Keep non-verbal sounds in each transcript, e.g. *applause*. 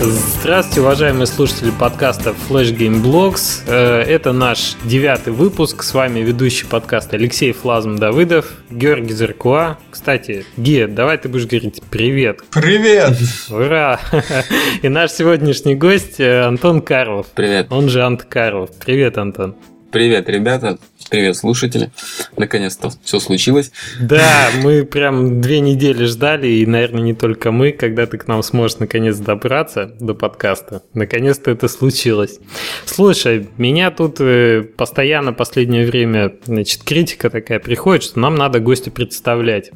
Здравствуйте, уважаемые слушатели подкаста Flash Game Blogs. Э, это наш девятый выпуск. С вами ведущий подкаста Алексей Флазм Давыдов, Георгий Зеркуа. Кстати, Ге, давай ты будешь говорить привет. Привет! Ура! *laughs* И наш сегодняшний гость э, Антон Карлов. Привет. Он же Ант Карлов. Привет, Антон. Привет, ребята. Привет, слушатели. Наконец-то все случилось. Да, мы прям две недели ждали, и, наверное, не только мы, когда ты к нам сможешь наконец добраться до подкаста. Наконец-то это случилось. Слушай, меня тут э, постоянно последнее время, значит, критика такая приходит, что нам надо гостя представлять.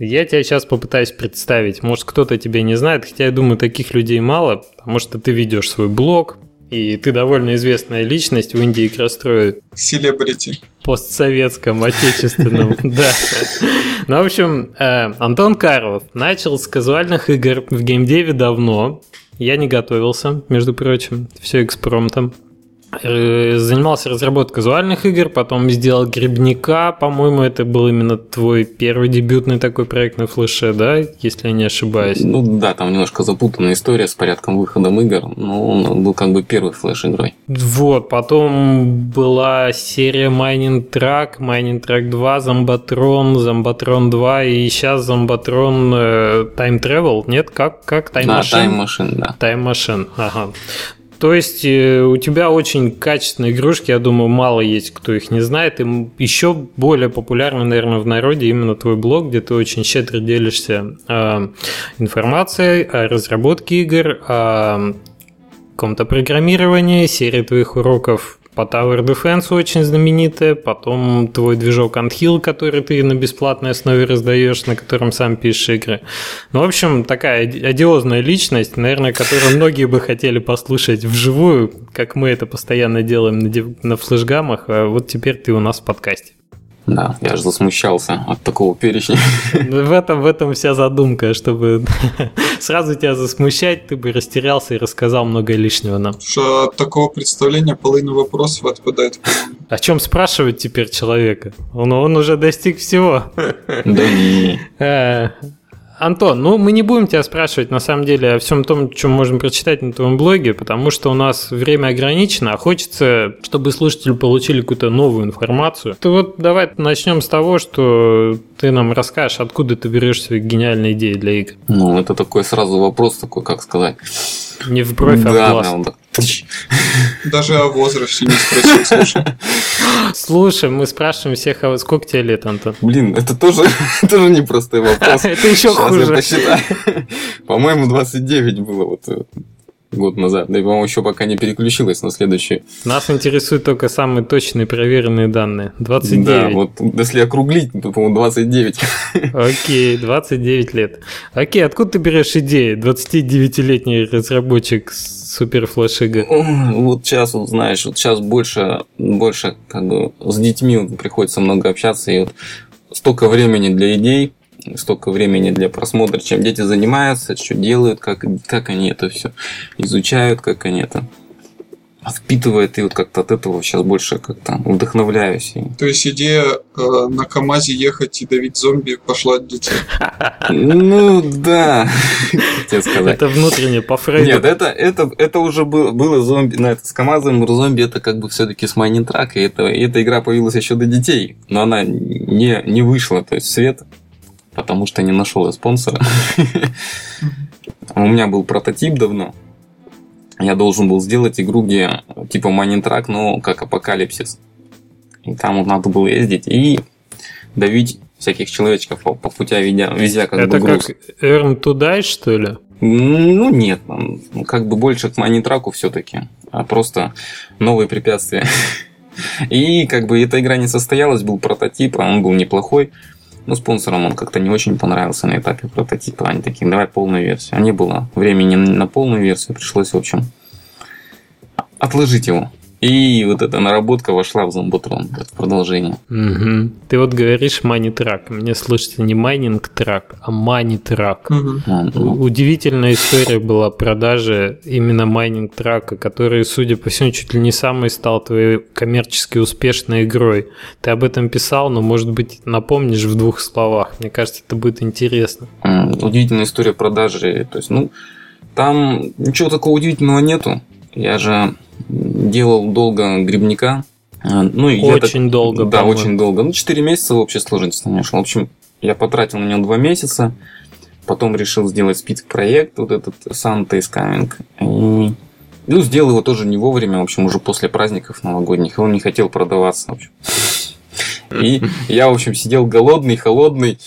Я тебя сейчас попытаюсь представить. Может, кто-то тебя не знает, хотя я думаю, таких людей мало, потому что ты ведешь свой блог, и ты довольно известная личность в Индии Крастрое. Селебрити. Постсоветском, отечественном, *laughs* да. Ну, в общем, э, Антон Карлов начал с казуальных игр в геймдеве давно. Я не готовился, между прочим, все экспромтом. Э, занимался разработкой казуальных игр, потом сделал Грибника, по-моему, это был именно твой первый дебютный такой проект на флеше, да, если я не ошибаюсь? Ну да, там немножко запутанная история с порядком выходом игр, но он был как бы первой флеш-игрой. Вот, потом была серия Mining Track, Mining Track 2, Zombatron, Zombatron 2 и сейчас э, Time Travel, нет? Как? Как? Time да, Machine? Time Machine, да. Time Machine, ага. То есть э, у тебя очень качественные игрушки, я думаю, мало есть, кто их не знает. И еще более популярный, наверное, в народе именно твой блог, где ты очень щедро делишься э, информацией о разработке игр, о каком-то программировании, серии твоих уроков по Tower Defense очень знаменитая, потом твой движок Unhill, который ты на бесплатной основе раздаешь, на котором сам пишешь игры. Ну, в общем, такая одиозная личность, наверное, которую многие бы хотели послушать вживую, как мы это постоянно делаем на, на флешгамах, а вот теперь ты у нас в подкасте. Да, я же засмущался от такого перечня. В этом, в этом вся задумка, чтобы *laughs* сразу тебя засмущать, ты бы растерялся и рассказал много лишнего нам. Что от такого представления половина вопросов отпадает. О чем спрашивать теперь человека? Он, он уже достиг всего. Да не. *laughs* Антон, ну мы не будем тебя спрашивать на самом деле о всем том, чем можем прочитать на твоем блоге, потому что у нас время ограничено, а хочется, чтобы слушатели получили какую-то новую информацию. То вот давай начнем с того, что ты нам расскажешь, откуда ты берешь свои гениальные идеи для игр. Ну, это такой сразу вопрос такой, как сказать. Не в бровь, а в глаз. Да, Даже о возрасте не спросил, слушай. Слушай, мы спрашиваем всех, а сколько тебе лет, Антон? Блин, это тоже, *laughs* тоже непростой вопрос. Это еще хуже. я посчитаю. По-моему, 29 было вот э, год назад. Да и, по-моему, еще пока не переключилась на следующее. Нас интересуют только самые точные проверенные данные. 29. Да, вот если округлить, то, по-моему, 29. Окей, 29 лет. Окей, откуда ты берешь идеи? 29-летний разработчик суперфлешига. Вот сейчас, вот знаешь, вот сейчас больше, больше как бы с детьми приходится много общаться, и вот столько времени для идей, столько времени для просмотра, чем дети занимаются, что делают, как, как они это все изучают, как они это впитывает, и вот как-то от этого сейчас больше как-то вдохновляюсь. То есть идея э, на КАМАЗе ехать и давить зомби пошла от детей? Ну да, тебе сказать. Это внутренне по Фрейду. Нет, это, это, это уже было, было зомби, на это с КАМАЗом, зомби это как бы все-таки с майнинг и это, эта игра появилась еще до детей, но она не, не вышла, то есть свет, потому что не нашел я спонсора. У меня был прототип давно, я должен был сделать игру, где типа Майнинтрак, но как апокалипсис. И там надо было ездить и давить всяких человечков по, по путя, везя, везя как Это бы груз. как Earn to Die, что ли? Ну, нет, как бы больше к Майнитраку все-таки, а просто новые препятствия. *laughs* И как бы эта игра не состоялась, был прототип, а он был неплохой. Но спонсорам он как-то не очень понравился на этапе прототипа. Они такие, давай полную версию. А не было времени на полную версию, пришлось, в общем, отложить его. И вот эта наработка вошла в Зомботрон, в продолжение. Угу. Ты вот говоришь Money Truck. Мне слышится не Mining Truck, а Money Truck. Угу. Удивительная история была продажи именно Mining Truck а, который, судя по всему, чуть ли не самой стал твоей коммерчески успешной игрой. Ты об этом писал, но, может быть, напомнишь в двух словах. Мне кажется, это будет интересно. Удивительная история продажи. То есть, ну, Там ничего такого удивительного нету. Я же делал долго грибника. А, ну, очень так, долго. Да, по-моему. очень долго. Ну, 4 месяца в общей сложности шел. В общем, я потратил на него 2 месяца. Потом решил сделать спид-проект, вот этот Santa is Coming. И ну, сделал его тоже не вовремя, в общем, уже после праздников новогодних. И он не хотел продаваться, в общем. И я, в общем, сидел голодный, холодный,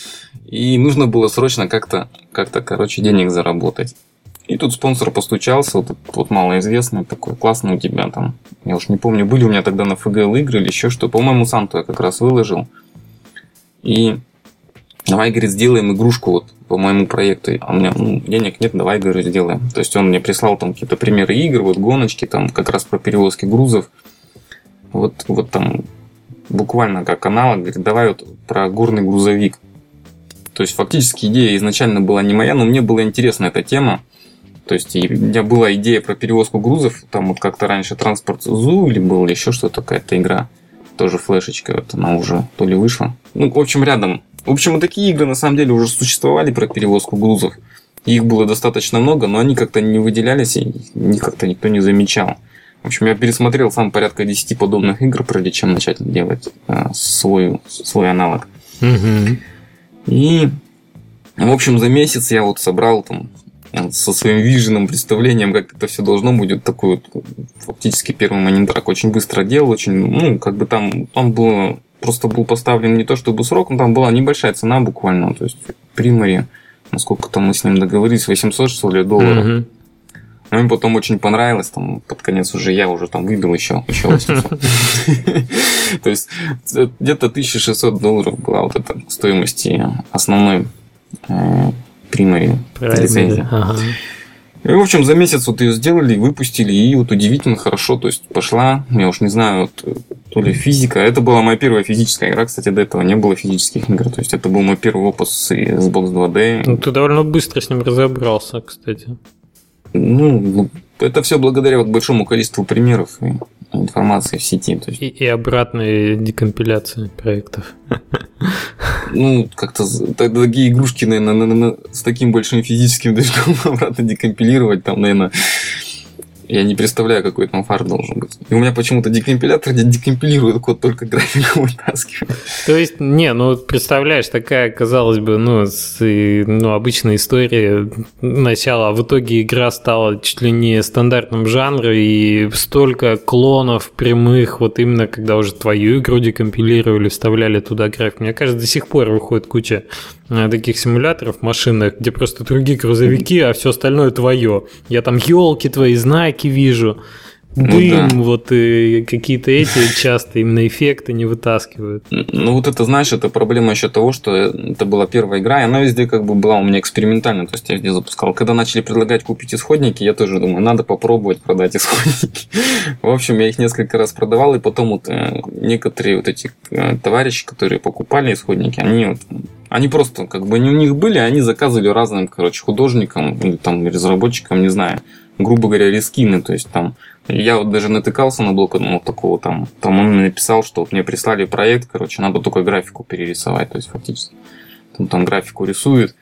и нужно было срочно как-то, как-то, короче, денег заработать. И тут спонсор постучался, вот, вот малоизвестный, такой, классный у тебя там. Я уж не помню, были у меня тогда на ФГЛ игры или еще что. По-моему, Санту я как раз выложил. И давай, говорит, сделаем игрушку вот по моему проекту. А у меня ну, денег нет, давай, говорю, сделаем. То есть он мне прислал там какие-то примеры игр, вот гоночки, там как раз про перевозки грузов. Вот, вот там буквально как аналог, говорит, давай вот про горный грузовик. То есть фактически идея изначально была не моя, но мне была интересна эта тема. То есть у меня была идея про перевозку грузов, там вот как-то раньше транспорт ЗУ или был, или еще что-то, какая-то игра. Тоже флешечка, вот она уже то ли вышла. Ну, в общем, рядом. В общем, вот такие игры на самом деле уже существовали про перевозку грузов. Их было достаточно много, но они как-то не выделялись, и как-то никто не замечал. В общем, я пересмотрел сам порядка 10 подобных игр, прежде чем начать делать э, свой, свой аналог. Угу. И, в общем, за месяц я вот собрал там со своим виженным представлением, как это все должно будет, такой вот фактически первый манинтрак очень быстро делал, очень, ну, как бы там, там было, просто был поставлен не то чтобы срок, но там была небольшая цена буквально, то есть примари, насколько там мы с ним договорились, 800 что ли долларов. Mm-hmm. Но им потом очень понравилось, там под конец уже я уже там выбил еще, еще 800. То есть где-то 1600 долларов была вот эта стоимость основной примари лицензии. И, в общем, за месяц вот ее сделали, выпустили, и вот удивительно хорошо, то есть пошла, я уж не знаю, вот, то ли физика, это была моя первая физическая игра, кстати, до этого не было физических игр, то есть это был мой первый опыт с Xbox 2D. Ну, ты довольно быстро с ним разобрался, кстати. Ну, это все благодаря вот большому количеству примеров и информации в сети. То есть... и, и обратной декомпиляции проектов. *laughs* Ну, как-то такие игрушки, наверное, с таким большим физическим движком *laughs* обратно декомпилировать, там, наверное, я не представляю, какой там фарш должен быть. И у меня почему-то декомпилятор декомпилирует код, только графику *laughs* вытаскивает. То есть, не, ну представляешь, такая, казалось бы, ну, с, ну обычная история начала, а в итоге игра стала чуть ли не стандартным жанром, и столько клонов прямых, вот именно когда уже твою игру декомпилировали, вставляли туда график. Мне кажется, до сих пор выходит куча Э, таких симуляторов машинных, где просто другие грузовики, а все остальное твое. Я там елки твои, знаки вижу. Дым, ну, да. вот и какие-то эти часто именно эффекты не вытаскивают. Ну вот это, знаешь, это проблема еще того, что это была первая игра, и она везде как бы была у меня экспериментальная, то есть я везде запускал. Когда начали предлагать купить исходники, я тоже думаю, надо попробовать продать исходники. *laughs* В общем, я их несколько раз продавал, и потом вот э, некоторые вот эти э, товарищи, которые покупали исходники, они вот они просто, как бы, они у них были, они заказывали разным, короче, художникам или там разработчикам, не знаю, грубо говоря, рискины. То есть там я вот даже натыкался на блок одного такого там. Там он мне написал, что вот мне прислали проект, короче, надо только графику перерисовать. То есть фактически. Там, там графику рисует,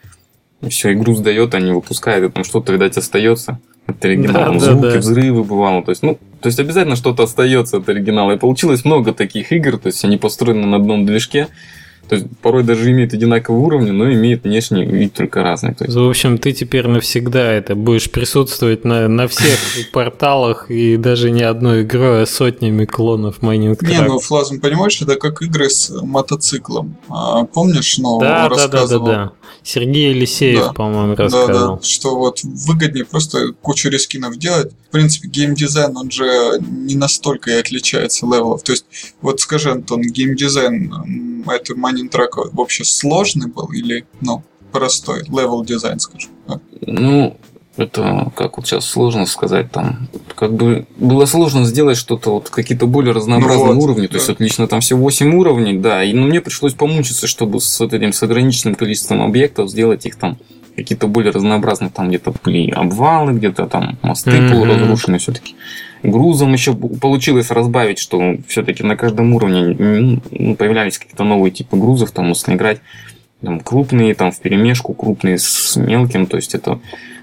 все, игру сдает, они выпускают, и там что-то, видать, остается от оригинала. Да, Звуки, да. взрывы бывало. То есть, ну, то есть обязательно что-то остается от оригинала. И получилось много таких игр, то есть они построены на одном движке. То есть порой даже имеет одинаковый уровень, но имеет внешний вид только разный. То есть... В общем, ты теперь навсегда это будешь присутствовать на, на всех *laughs* порталах и даже не одной игрой, а сотнями клонов Майнинг Не, ну Flazm, понимаешь, это как игры с мотоциклом. А, помнишь, ну, да, рассказывал? Да, да, да, да. Сергей Елисеев, да. по-моему, рассказывал. Да, да, что вот выгоднее просто кучу reskin ов делать. В принципе, геймдизайн, он же не настолько и отличается level ов. То есть, вот скажи, Антон, геймдизайн это Mining Truck а вообще сложный был или, ну, простой? Level design, скажем. Ну, это как вот сейчас сложно сказать там. Как бы было сложно сделать что-то, вот какие-то более разнообразные ну вот, уровни. Да. То есть отлично там все 8 уровней, да. И ну, мне пришлось помучиться, чтобы с этим с ограниченным количеством объектов сделать их там какие-то более разнообразные, там где-то были обвалы, где-то там мосты mm-hmm. полуразрушены все-таки. Грузом еще получилось разбавить, что все-таки на каждом уровне ну, появлялись какие-то новые типы грузов, там можно играть там, крупные, там в перемешку, крупные с мелким, то есть это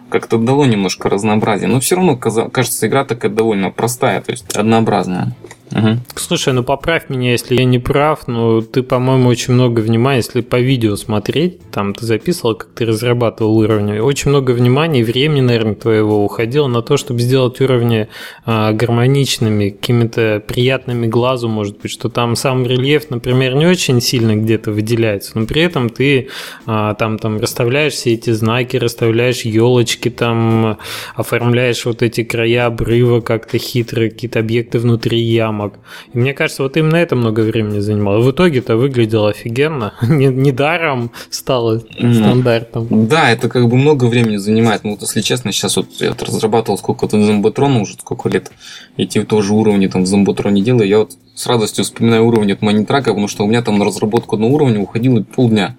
как-то дало немножко разнообразия. Но все равно, кажется, игра такая довольно простая, то есть однообразная. Угу. Слушай, ну поправь меня, если я не прав, но ты, по-моему, очень много внимания, если по видео смотреть, там ты записывал, как ты разрабатывал уровни, очень много внимания и времени, наверное, твоего уходило на то, чтобы сделать уровни а, гармоничными, какими-то приятными глазу, может быть, что там сам рельеф, например, не очень сильно где-то выделяется, но при этом ты а, там, там расставляешь все эти знаки, расставляешь елочки, там оформляешь вот эти края обрыва как-то хитро, какие-то объекты внутри ям, рамок. И мне кажется, вот именно это много времени занимало. В итоге это выглядело офигенно. *laughs* Недаром стало стандартом. Да, это как бы много времени занимает. Ну, вот, если честно, сейчас вот я разрабатывал сколько-то зомботрона уже, сколько лет. Эти тоже уровни там в зомботроне делаю. Я вот с радостью вспоминаю уровни от Манитрака, потому что у меня там на разработку одного уровня уходило полдня.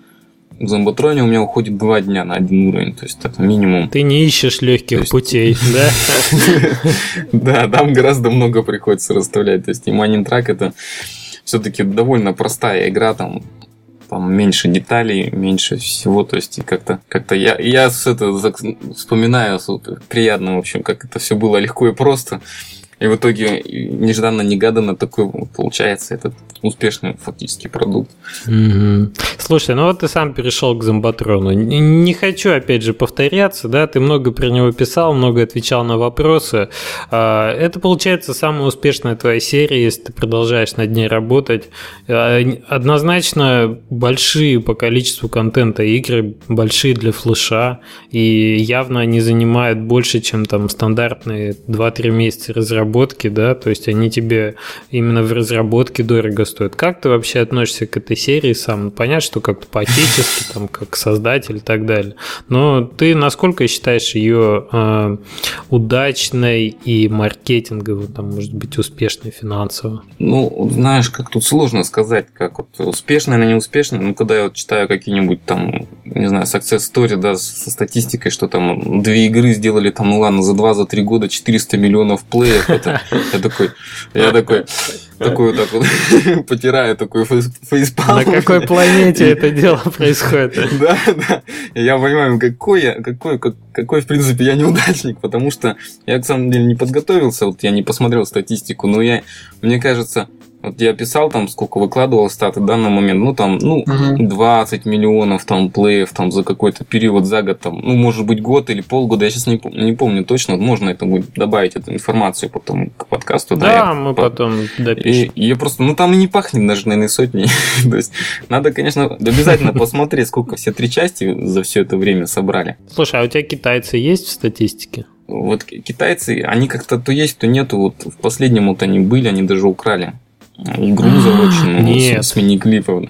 В зомботроне у меня уходит два дня на один уровень, то есть это минимум. Ты не ищешь легких есть... путей, *laughs* да? Да, там гораздо много приходится расставлять. То есть и Mining Track это все-таки довольно простая игра, там там меньше деталей, меньше всего, то есть как-то как-то я я с это вспоминаю приятно, в общем, как это все было легко и просто. И в итоге нежданно-негаданно такой получается этот успешный фактически продукт. Угу. Слушай, ну вот ты сам перешел к Зомбатрону. Не, не хочу, опять же, повторяться, да, ты много про него писал, много отвечал на вопросы. А, это, получается, самая успешная твоя серия, если ты продолжаешь над ней работать. А, однозначно большие по количеству контента игры, большие для флеша, и явно они занимают больше, чем там стандартные 2-3 месяца разработки разработки, да, то есть они тебе именно в разработке дорого стоят. Как ты вообще относишься к этой серии сам? Понятно, что как-то по-отечески, там, как создатель и так далее. Но ты насколько считаешь ее э, удачной и маркетинговой, там, может быть, успешной финансово? Ну, знаешь, как тут сложно сказать, как вот успешная, она не успешная. Ну, когда я вот читаю какие-нибудь там, не знаю, success story, да, со статистикой, что там две игры сделали там, ну ладно, за два, за три года 400 миллионов плеев, это, *laughs* я такой, я такой, такой вот так вот *laughs* потираю такой фейспалм. На какой планете это дело *laughs* происходит? Да, да. Я понимаю, какой я, какой, какой, в принципе, я неудачник, потому что я, на самом деле, не подготовился, вот я не посмотрел статистику, но я, мне кажется, вот я писал там, сколько выкладывал статы в данный момент, ну там, ну, угу. 20 миллионов там плеев там за какой-то период, за год там, ну, может быть, год или полгода, я сейчас не, не помню точно, можно это будет добавить эту информацию потом к подкасту. Да, да мы по... потом допишем. И, я просто, ну, там и не пахнет даже, наверное, сотней. *laughs* То есть, надо, конечно, обязательно посмотреть, сколько все три части за все это время собрали. Слушай, а у тебя китайцы есть в статистике? Вот китайцы, они как-то то есть, то нету. Вот в последнем вот они были, они даже украли игру заочную Нет. с, мини-клипом.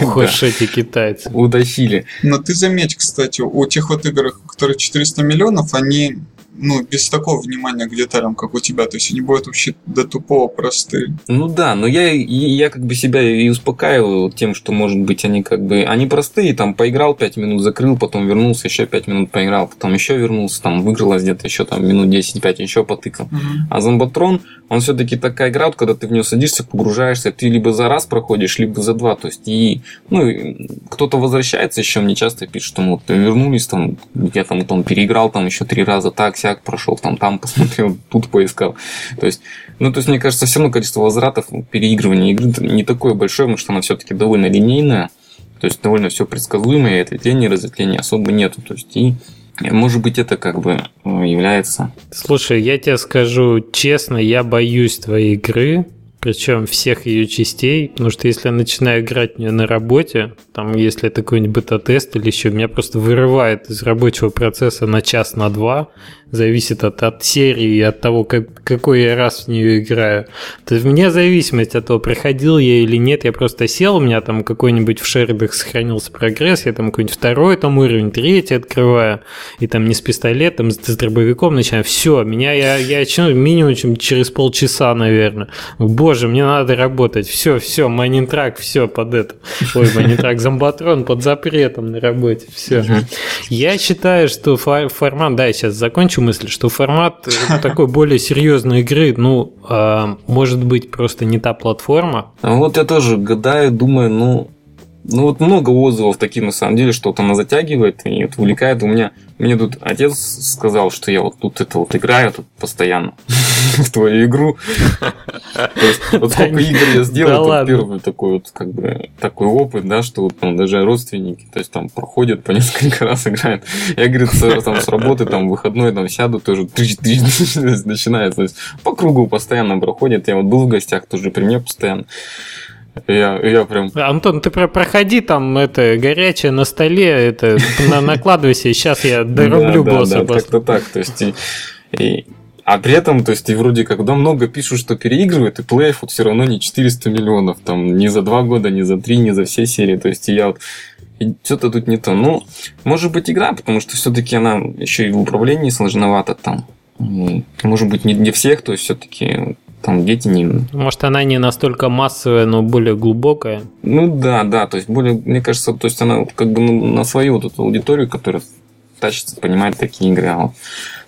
Ох уж эти китайцы. Утащили. Но ты заметь, кстати, у тех вот игр, у которых 400 миллионов, они ну, без такого внимания к деталям, как у тебя. То есть они будут вообще до тупого простые. Ну да, но я, я как бы себя и успокаиваю тем, что, может быть, они как бы, они простые, там, поиграл 5 минут, закрыл, потом вернулся, еще 5 минут поиграл, потом еще вернулся, там, выигралось где-то еще там минут 10-5, еще потыкал. Угу. А Зомботрон, он все-таки такая игра, вот, когда ты в нее садишься, погружаешься, ты либо за раз проходишь, либо за два, то есть и, ну, кто-то возвращается еще, мне часто пишут, что, ну, вернулись, там, я там, там переиграл, там, еще три раза так, сяк прошел, там, там посмотрел, *laughs* тут поискал. То есть, ну, то есть, мне кажется, все равно количество возвратов, переигрывания игры не такое большое, потому что она все-таки довольно линейная. То есть, довольно все предсказуемое, и ответвления, разветвления особо нету. То есть, и может быть, это как бы э, является. Слушай, я тебе скажу честно, я боюсь твоей игры, причем всех ее частей, потому что если я начинаю играть в нее на работе, там, если это какой-нибудь бета-тест или еще, меня просто вырывает из рабочего процесса на час, на два, зависит от, от серии и от того, как, какой я раз в нее играю. То есть вне зависимости от того, проходил я или нет, я просто сел, у меня там какой-нибудь в шердах сохранился прогресс, я там какой-нибудь второй там уровень, третий открываю, и там не с пистолетом, с, с дробовиком начинаю. Все, меня я, я начну минимум через полчаса, наверное. Боже, мне надо работать. Все, все, майнинтрак, все под это. Ой, майнинтрак, зомбатрон под запретом на работе. Все. Я считаю, что формат, да, я сейчас закончу мысль, что формат э, *laughs* такой более серьезной игры, ну, а, может быть, просто не та платформа. Вот я тоже гадаю, думаю, ну, ну вот много отзывов таких на самом деле, что вот она затягивает и вот увлекает. У меня мне тут отец сказал, что я вот тут это вот играю тут постоянно *laughs* в твою игру. Вот сколько игр я сделал, первый такой вот как бы такой опыт, да, что вот там даже родственники, то есть там проходят по *laughs* несколько раз играют. Я, говорит, там с работы, там выходной, там сяду тоже *laughs* начинается. По кругу постоянно проходит. Я вот был в гостях тоже при мне постоянно. Я, я прям... Антон, ты про проходи там это горячее на столе, это на, накладывайся, сейчас я дорублю да, босса. Да, да, как-то так, то есть... И, и, а при этом, то есть, и вроде как, да, много пишут, что переигрывают, и плеев вот все равно не 400 миллионов, там, ни за два года, ни за три, ни за все серии, то есть, и я вот что-то тут не то. Ну, может быть, игра, потому что все-таки она еще и в управлении сложновато там. Может быть, не для всех, то есть все-таки там дети не... Может, она не настолько массовая, но более глубокая? Ну да, да, то есть более, мне кажется, то есть она как бы на свою вот эту аудиторию, которая тащится, понимает такие игры. А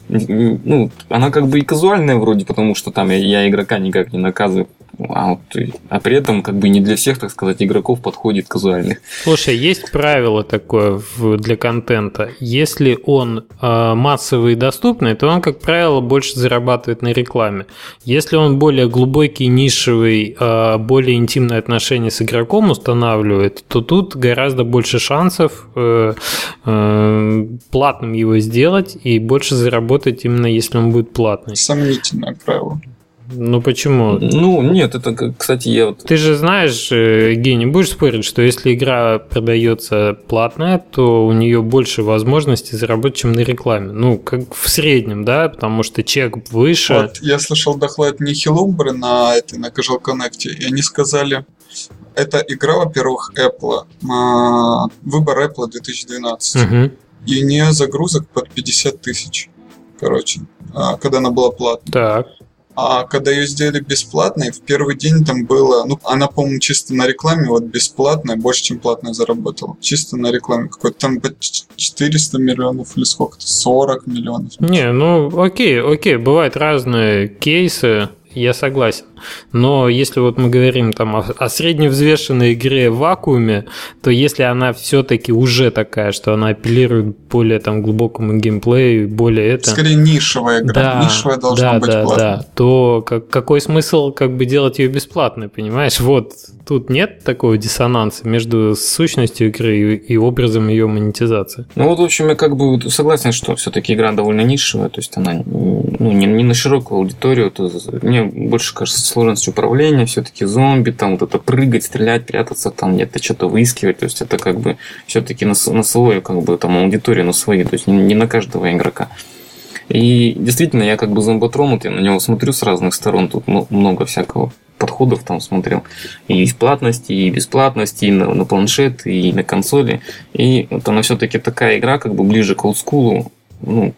ну, она как бы и казуальная вроде, потому что там я, я игрока никак не наказываю а, вот, а при этом как бы не для всех, так сказать, игроков подходит казуальных. Слушай, есть правило такое в, для контента. Если он э, массовый и доступный, то он, как правило, больше зарабатывает на рекламе. Если он более глубокий, нишевый, э, более интимное отношение с игроком устанавливает, то тут гораздо больше шансов э, э, платным его сделать и больше заработать именно если он будет платный. Сомнительное правило. Ну почему? Ну, нет, это, кстати, я вот... Ты же знаешь, э, Гений, будешь спорить, что если игра продается платная, то у нее больше возможностей заработать, чем на рекламе. Ну, как в среднем, да, потому что чек выше. Вот, я слышал доклад Нихилумбры на этой, на Casual Connect, и они сказали, это игра, во-первых, Apple, а, выбор Apple 2012. Угу. И у нее загрузок под 50 тысяч, короче, а, когда она была платной. Так. А когда ее сделали бесплатной, в первый день там было, ну, она, по-моему, чисто на рекламе, вот бесплатная, больше, чем платная заработала. Чисто на рекламе какой-то там 400 миллионов или сколько-то, 40 миллионов. Не, ну, окей, окей, бывают разные кейсы, я согласен. Но если вот мы говорим там о, о средневзвешенной игре в вакууме, то если она все-таки уже такая, что она апеллирует более там глубокому геймплею, более это... Скорее нишевая игра, да, нишевая должна да, быть да, платной. Да, то как, какой смысл как бы делать ее бесплатной, понимаешь? Вот тут нет такого диссонанса между сущностью игры и, и образом ее монетизации. Ну вот, в общем, я как бы согласен, что все-таки игра довольно нишевая, то есть она ну, не, не на широкую аудиторию. То мне больше кажется сложность управления, все-таки зомби, там вот это прыгать, стрелять, прятаться, там где-то что-то выискивать, то есть это как бы все-таки на, на свою как бы там аудиторию, на свои, то есть не, не на каждого игрока. И действительно, я как бы зомботронут, я на него смотрю с разных сторон, тут много всякого подходов там смотрел. И из платности, и бесплатности, и на, на планшет, и на консоли. И вот она все-таки такая игра, как бы ближе к олдскулу, ну,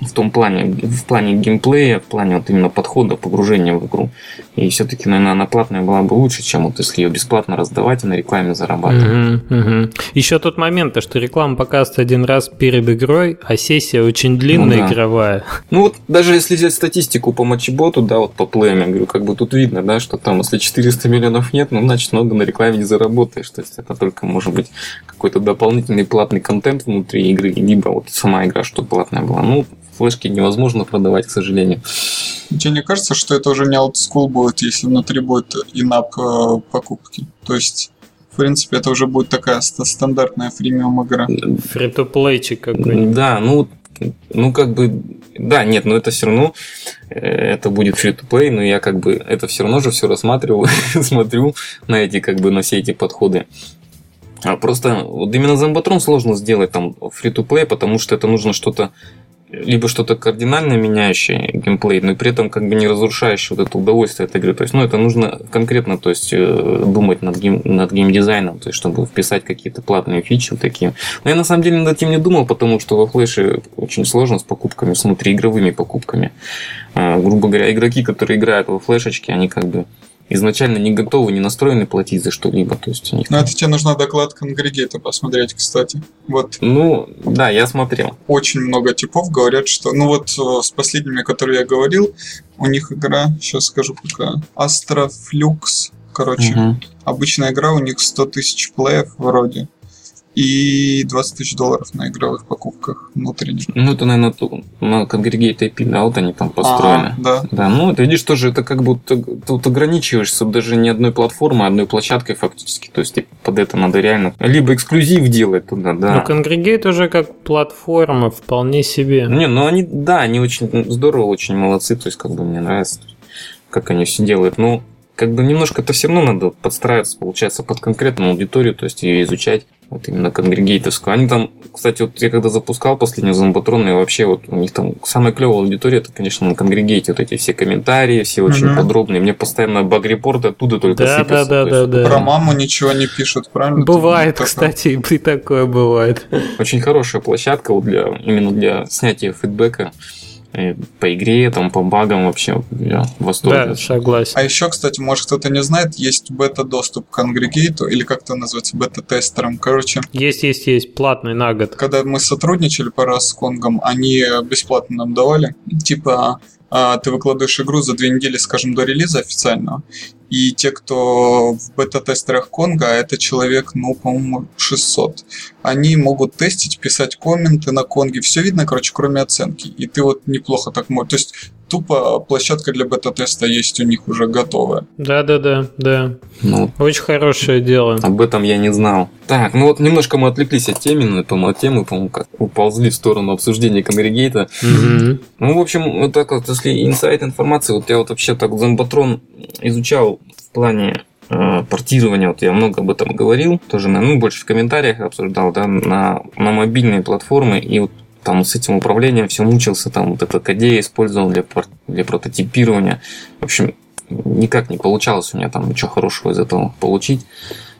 в том плане, в плане геймплея, в плане вот именно подхода, погружения в игру. И все-таки, наверное, она платная была бы лучше, чем вот если ее бесплатно раздавать и на рекламе зарабатывать. Угу, угу. Еще тот момент, что реклама показывается один раз перед игрой, а сессия очень длинная ну, да. игровая. Ну вот даже если взять статистику по матчботу, да, вот по плеям, я говорю, как бы тут видно, да, что там, если 400 миллионов нет, ну, значит, много на рекламе не заработаешь. То есть это только может быть какой-то дополнительный платный контент внутри игры, либо вот сама игра, что платная была. Ну, флешки невозможно продавать, к сожалению. Тебе не кажется, что это уже не олдскул будет, если внутри будет инап э, покупки? То есть в принципе, это уже будет такая стандартная freemium игра. Free-to-play чик какой-нибудь. Да, ну, ну, как бы, да, нет, но это все равно, э, это будет free-to-play, но я как бы это все равно же все рассматривал, *laughs* смотрю на эти, как бы, на все эти подходы. А просто вот именно Zombotron сложно сделать там free-to-play, потому что это нужно что-то либо что-то кардинально меняющее геймплей, но при этом как бы не разрушающее вот это удовольствие от игры. То есть, ну, это нужно конкретно, то есть, э, думать над, гейм, над геймдизайном, то есть, чтобы вписать какие-то платные фичи такие. Но я на самом деле над этим не думал, потому что во флеше очень сложно с покупками, с внутриигровыми покупками. А, грубо говоря, игроки, которые играют во флешечки, они как бы изначально не готовы, не настроены платить за что-либо. То есть у них... Ну, это тебе нужна доклад конгрегейта посмотреть, кстати. Вот. Ну, да, я смотрел. Очень много типов говорят, что... Ну, вот э, с последними, которые я говорил, у них игра, сейчас скажу какая, Astraflux короче. Мгм. Обычная игра, у них 100 тысяч плеев вроде. И 20 тысяч долларов на игровых покупках внутренних. Ну, это, наверное, на Congregate IP, да, вот они там построены. Ага, да. Да, ну, это видишь, тоже это как будто тут ограничиваешься даже не одной платформой, а одной площадкой фактически. То есть типа, под это надо реально либо эксклюзив делать туда, да. Ну, Congregate уже как платформа вполне себе. Не, ну они, да, они очень здорово, очень молодцы, то есть как бы мне нравится, как они все делают. Ну, как бы немножко это все равно надо подстраиваться, получается, под конкретную аудиторию, то есть ее изучать, вот именно конгрегейтовскую. Они там, кстати, вот я когда запускал последний зомбатрон, и вообще вот у них там самая клевая аудитория, это, конечно, на конгрегейте, вот эти все комментарии, все очень Мгм. подробные. Мне постоянно баг-репорты оттуда только Да, сыпятся. да, да, да, да. Про маму ничего не пишут, правильно? Бывает, Такое. кстати, и такое бывает. Очень хорошая площадка вот для, именно для снятия фидбэка по игре, там, по багам вообще. Я в восторге. Да, согласен. А еще, кстати, может кто-то не знает, есть бета-доступ к Конгрегейту, или как это называется, бета-тестером. Короче, Есть, есть, есть, платный на год. когда мы сотрудничали пару раз с Конгом, они бесплатно нам давали. Типа, ты выкладываешь игру за две недели, скажем, до релиза официального, и те, кто в бета-тестерах Конга, а это человек, ну, по-моему, 600, они могут тестить, писать комменты на Конге, все видно, короче, кроме оценки. И ты вот неплохо так можешь... То есть, тупо площадка для бета-теста есть у них уже готовая. Да, да, да, да. Ну, Очень хорошее дело. Об этом я не знал. Так, ну вот немножко мы отвлеклись от темы, по-моему, от темы, по-моему, как уползли в сторону обсуждения Конгрегейта. Мгм. Ну, в общем, вот так вот, если инсайт информации, вот я вот вообще так Зомбатрон изучал в плане э, портирования, вот я много об этом говорил, тоже, ну, больше в комментариях обсуждал, да, на, на мобильные платформы, и вот там с этим управлением все мучился, там вот это KDE использовал для, для прототипирования. В общем, никак не получалось у меня там ничего хорошего из этого получить.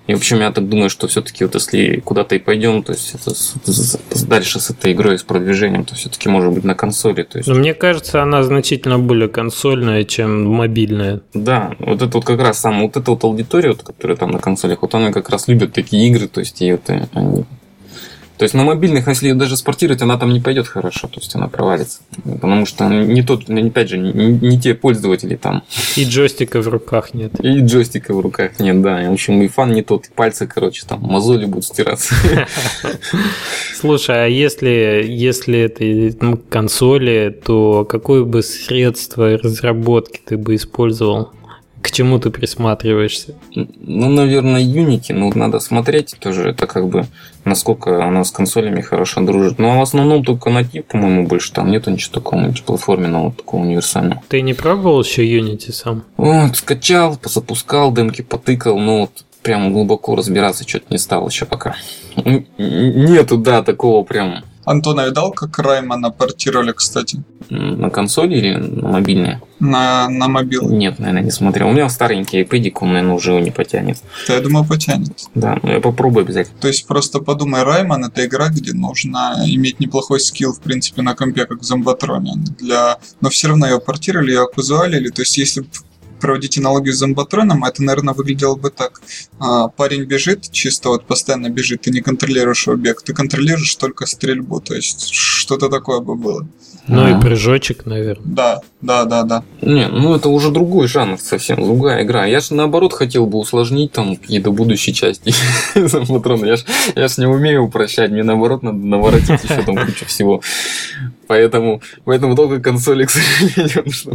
И, в общем, я так думаю, что все-таки вот если куда-то и пойдем, то есть это с- с- с- дальше с этой игрой, с продвижением, то все-таки может быть на консоли. То есть, Но мне кажется, она значительно более консольная, чем мобильная. да, вот это вот как раз сам, вот эта вот аудитория, вот, которая там на консолях, вот она как раз любит такие игры, то есть и вот э, они... То есть на мобильных, если ее даже спортировать, она там не пойдет хорошо, то есть она провалится. Потому что не тот, опять же, не, не те пользователи там. И джойстика в руках нет. И джойстика в руках нет, да. И, в общем, и фан не тот, и пальцы, короче, там мозоли будут стираться. *laughs* Слушай, а если, если это ну, консоли, то какое бы средство разработки ты бы использовал? К чему ты присматриваешься? Ну, наверное, Unity, ну, надо смотреть тоже, это как бы, насколько она с консолями хорошо дружит. Ну, а в основном только натив, по-моему, больше там нету ничего такого мультиплатформенного, такого универсального. Ты не пробовал еще Unity сам? Вот, скачал, запускал, демки потыкал, но вот прям глубоко разбираться что-то не стал еще пока. Нету, да, такого прям Антон, а видал, как Раймана портировали, кстати, на консоли или на мобильные? на, на мобил? Нет, наверное, не смотрел. У меня старенький iPad, он, наверное, уже его не потянет. Да, я думаю, потянет. Да, но я попробую обязательно. То есть просто подумай, Райман это игра, где нужно иметь неплохой скилл, в принципе, на компе, как в Зомбатроне. Для... Но все равно ее портировали, ее окузуалили. То есть если б проводить аналогию с Зомбатроном, это, наверное, выглядело бы так. А, парень бежит, чисто вот постоянно бежит, ты не контролируешь его бег, ты контролируешь только стрельбу. То есть что-то такое бы было. Ну А. и прыжочек, наверное. Да, да, да, да. Не, ну это уже другой жанр совсем, другая игра. Я ж наоборот хотел бы усложнить там какие-то будущие части *laughs* Зомбатрона. Я ж, я ж не умею упрощать, мне наоборот надо наворотить еще там кучу всего. Поэтому, поэтому только консоли, к сожалению, что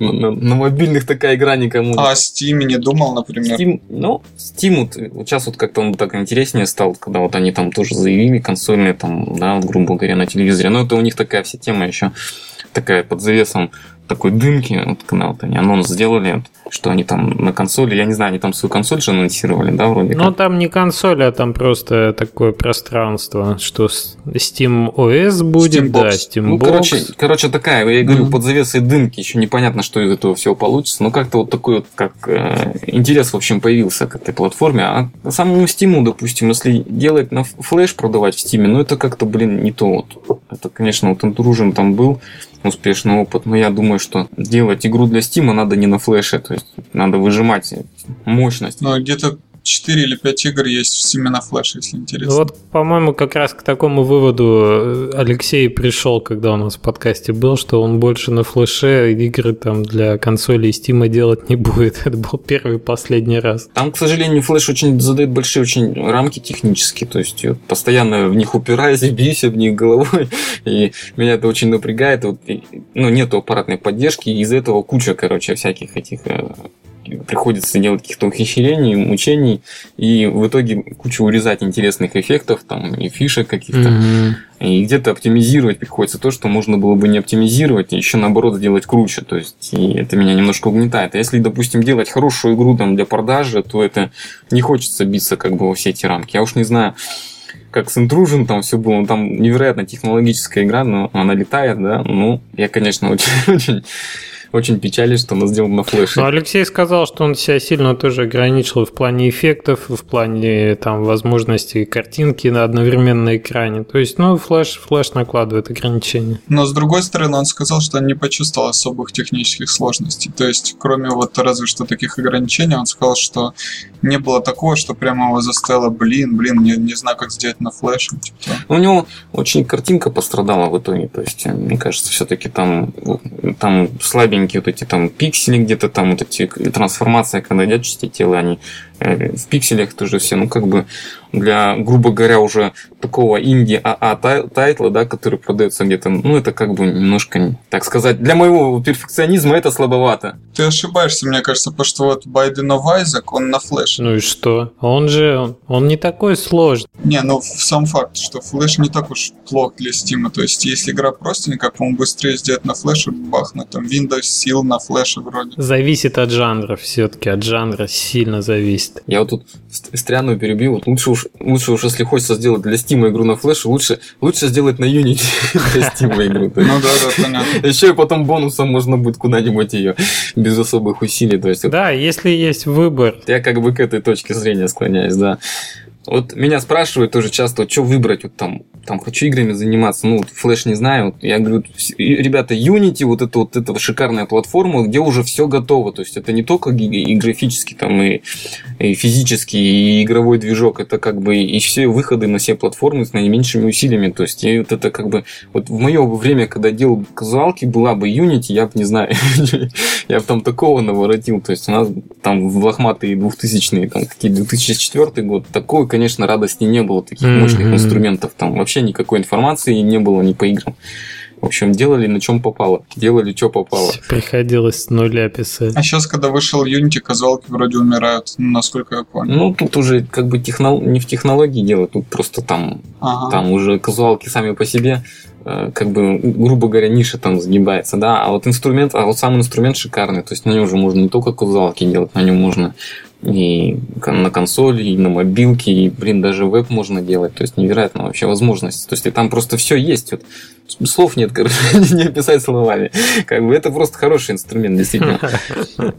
на, на- на мобильных такая игра никому А о Steam не думал, например. Steam, ну, Steam вот, сейчас вот как-то он так интереснее стал, когда вот они там тоже заявили консольные, там, да, грубо говоря, на телевизоре. Но это у них такая вся тема еще такая под завесом такой дымки, вот вот они анонс сделали, что они там на консоли, я не знаю, они там свою консоль же анонсировали, да, вроде Ну там не консоль, а там просто такое пространство, что Steam OS будет, Steambox. да, Steam Ну, Box. короче, короче, такая, я говорю, Мгм. под завесой дымки, еще непонятно, что из этого всего получится, но как-то вот такой вот, как э, интерес, в общем, появился к этой платформе. А самому Steam, допустим, если делать на флеш продавать в Steam, ну это как-то, блин, не то вот. Это, конечно, вот Intrusion там был успешный опыт, но я думаю, что делать игру для Steam надо не на флеше, то есть надо выжимать мощность. Ну, где-то 4 или 5 игр есть именно на флеш, если интересно. Вот, по-моему, как раз к такому выводу э, Алексей пришел, когда у нас в подкасте был, что он больше на флеше игры там для консоли и Steam делать не будет. *laughs* Это был первый и последний раз. Там, к сожалению, флеш очень задает большие очень рамки технические, то есть вот, постоянно в них упираюсь, *laughs* бьюсь об них головой, *laughs* и меня это очень напрягает. Вот, и, ну, нету аппаратной поддержки, и из-за этого куча, короче, всяких этих э, приходится делать каких-то ухищрений, мучений, и в итоге кучу урезать интересных эффектов, там, и фишек каких-то. Мгм. И где-то оптимизировать приходится то, что можно было бы не оптимизировать, и еще наоборот сделать круче. То есть, и это меня немножко угнетает. А если, допустим, делать хорошую игру там, для продажи, то это не хочется биться как бы во все эти рамки. Я уж не знаю, как с Intrusion там все было. Ну, Там невероятно технологическая игра, но она летает, да. Ну, я, конечно, очень, *laughs* очень, очень печалюсь, что она сделана на флеше. Ну, Алексей сказал, что он себя сильно тоже ограничил в плане эффектов, в плане там возможности картинки на одновременно на экране. То есть, ну, флеш, флеш накладывает ограничения. Но с другой стороны, он сказал, что он не почувствовал особых технических сложностей. То есть, кроме вот разве что таких ограничений, он сказал, что не было такого, что прямо его заставило, блин, блин, не, не знаю, как сделать на флеше. Типа. У него очень картинка пострадала в итоге. То есть, мне кажется, все-таки там, там слабенькие вот эти там пиксели где-то, там вот эти трансформации, когда идет части тела, они в пикселях тоже все, ну, как бы для, грубо говоря, уже такого инди АА тай- тайтла, да, который продается где-то, ну, это как бы немножко, так сказать, для моего перфекционизма это слабовато. Ты ошибаешься, мне кажется, потому что вот Байденов Айзек, он на флеше. Ну и что? Он же, он не такой сложный. Не, ну сам факт, что флеш не так уж плох для Стима. То есть, если игра простенькая, по-моему, быстрее сделать на флеше, бахнуть там Windows сил на флеше вроде. Зависит от жанра все-таки, от жанра сильно зависит. Я вот тут Ст- Стряную перебил. Вот лучше уж, лучше уж, если хочется сделать для Steam игру на флеше, лучше, лучше сделать на Unity *laughs* для Steam игру. Ну да, да, понятно. Еще и потом бонусом можно будет куда-нибудь ее без особых усилий. То есть Да, если есть выбор, я как бы к этой точке зрения склоняюсь, да. Вот меня спрашивают тоже часто, что выбрать, вот там, там хочу играми заниматься, ну, вот флеш не знаю, вот я говорю, ребята, Unity, вот это вот эта шикарная платформа, где уже все готово, то есть это не только и графически, там, и, и физически, и игровой движок, это как бы и все выходы на все платформы с наименьшими усилиями, то есть я вот это как бы, вот в мое время, когда делал казуалки, была бы Unity, я бы не знаю, *laughs* я бы там такого наворотил, то есть у нас там в лохматые 2000-е, там какие 2004 год, такой, конечно, радости не было, таких Мгм. мощных инструментов, там вообще никакой информации не было ни по играм. В общем, делали на чем попало, делали что попало. приходилось с нуля писать. А сейчас, когда вышел Unity, казуалки вроде умирают, насколько я понял. Ну, тут уже как бы технол... не в технологии дело, тут просто там, Ага. там уже казуалки сами по себе, э, как бы, грубо говоря, ниша там сгибается, да, а вот инструмент, а вот сам инструмент шикарный, то есть на нем уже можно не только казуалки делать, на нем можно и на консоли, и на мобилке, и, блин, даже веб можно делать, то есть невероятно вообще возможность, то есть и там просто все есть, вот, слов нет, короче, *laughs* не описать словами, как бы это просто хороший инструмент, действительно. *laughs*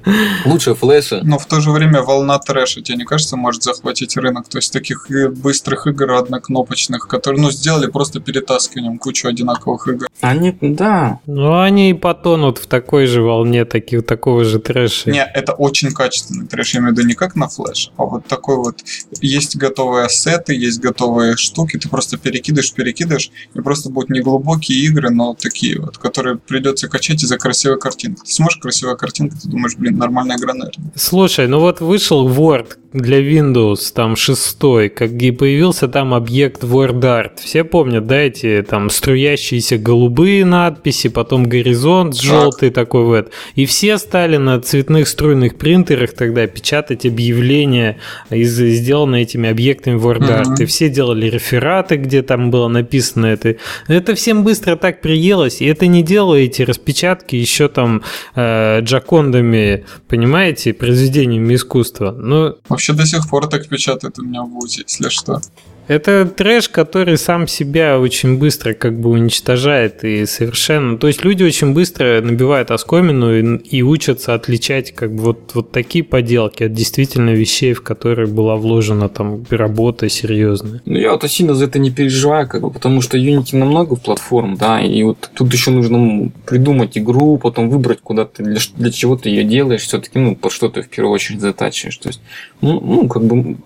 Лучше флеша, Но в то же время волна трэша, тебе не кажется, может захватить рынок? То есть таких и быстрых игр однокнопочных, которые, ну, сделали просто перетаскиванием кучу одинаковых игр. они, да, Ну, они и потонут в такой же волне таких, такого же трэша. Не, это очень качественный трэш, я имею в виду не как на флеш, а вот такой вот. Есть готовые ассеты, есть готовые штуки, ты просто перекидываешь, перекидываешь, и просто будут не глубокие игры, но такие вот, которые придется качать из-за красивой картинки. Ты смотришь красивая картинка, ты думаешь, блин, нормальная наверное. Слушай, ну вот вышел Word для Windows, там шестой, как и появился там объект WordArt. Все помнят, да, эти там струящиеся голубые надписи, потом горизонт Так. желтый такой вот. И все стали на цветных струйных принтерах тогда печатать объявления, из, сделанные этими объектами WordArt. Мгм. И все делали рефераты, где там было написано это. Это всем быстро так приелось, и это не делаете распечатки еще там э, джакондами, понимаете, произведениями искусства. Ну, Вообще до сих пор так печатают у меня в ВУЗе, если что. Это трэш, который сам себя очень быстро как бы уничтожает и совершенно... То есть люди очень быстро набивают оскомину и, и учатся отличать как бы вот, вот такие поделки от действительно вещей, в которые была вложена там работа серьезная. Ну, я вот сильно за это не переживаю, как бы, потому что Unity намного платформ, да, и вот тут еще нужно придумать игру, потом выбрать, куда ты, для, для чего ты ее делаешь, все-таки, ну, под что ты в первую очередь затачиваешь. То есть, ну, ну как бы,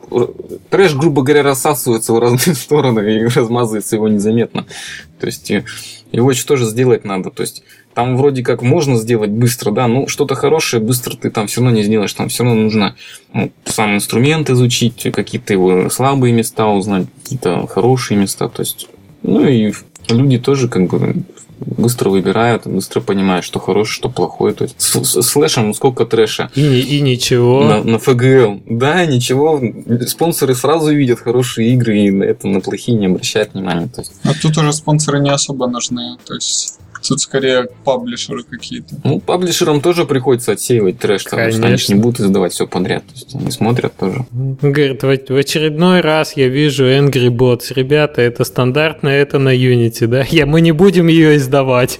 трэш, грубо говоря, рассасывается в разные *laughs* стороны и размазывается его незаметно. То есть его еще тоже сделать надо. То есть там вроде как можно сделать быстро, да, ну что-то хорошее быстро ты там все равно не сделаешь. Там все равно нужно ну, сам инструмент изучить, какие-то его слабые места узнать, какие-то хорошие места. То есть, ну и люди тоже как бы быстро выбирают, быстро понимают, что хорошее, что плохое. То есть с, слэшем сколько трэша. И, и ничего. На, на ФГЛ. Да, ничего. Спонсоры сразу видят хорошие игры и на это на плохие не обращают внимания. То есть... А тут уже спонсоры не особо нужны. То есть Тут скорее паблишеры какие-то. Ну, паблишерам тоже приходится отсеивать трэш, потому что они не будут издавать все подряд. То есть они смотрят тоже. Говорит, в очередной раз я вижу Angry Bots. Ребята, это стандартно, это на Unity, да? Я, мы не будем ее издавать.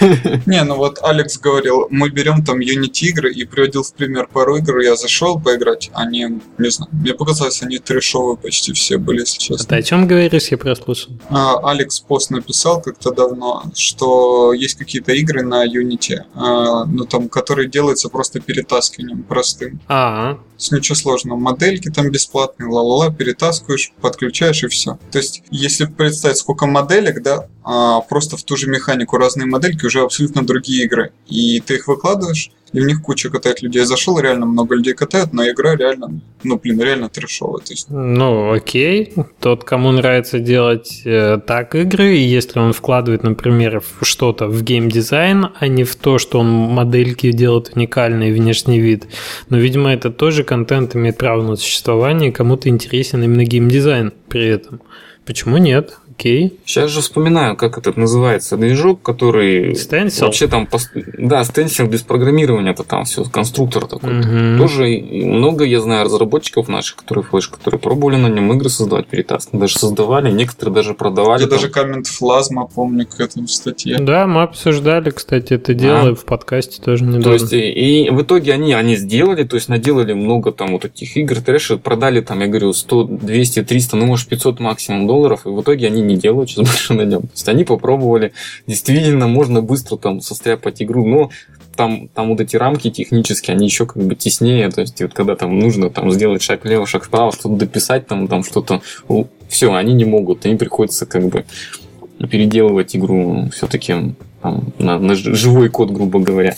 *laughs* Не, ну вот Алекс говорил, мы берем там Unity игры и приводил в пример пару игр, я зашел поиграть, они, не знаю, мне показалось, они трешовые почти все были, если честно. Ты о чем говоришь, я прослушал? А, Алекс пост написал как-то давно, что есть какие-то игры на Unity, э, ну там, которые делаются просто перетаскиванием простым. А, С ничего сложного. Модельки там бесплатные, ла-ла-ла, перетаскиваешь, подключаешь и все. То есть, если представить, сколько моделек, да, а, просто в ту же механику разные модельки уже абсолютно другие игры. И ты их выкладываешь, и в них куча катает людей. Я зашел, реально много людей катают, но игра реально, ну, блин, реально трешовая. То есть... Ну, окей. Тот, кому нравится делать э, так игры, и если он вкладывает, например, в что-то в геймдизайн, а не в то, что он модельки делает уникальный внешний вид. Но, видимо, это тоже контент имеет право на существование, кому-то интересен именно геймдизайн при этом. Почему нет? Окей. Сейчас же вспоминаю, как этот называется движок, который Stencil? вообще там да стенсил без программирования, это там все конструктор такой. Мгм. Тоже много я знаю разработчиков наших, которые флеш, которые пробовали на нем игры создавать перетаскивать, даже создавали, некоторые даже продавали. Я там. даже коммент Флазма помню к этому в статье. Да, мы обсуждали, кстати, это дело А. в подкасте тоже недавно. То есть, и, и в итоге они, они сделали, то есть наделали много там вот этих игр, трэша, продали там, я говорю, 100, 200, 300, ну, может, 500 максимум долларов, и в итоге они не делают сейчас *laughs* больше на нем. То есть они попробовали, действительно, можно быстро там состряпать игру, но там, там вот эти рамки технические, они еще как бы теснее, то есть вот когда там нужно там сделать шаг влево, шаг вправо, что-то дописать, там, там что-то, все, они не могут, им приходится как бы переделывать игру все-таки там, на, на живой код, грубо говоря.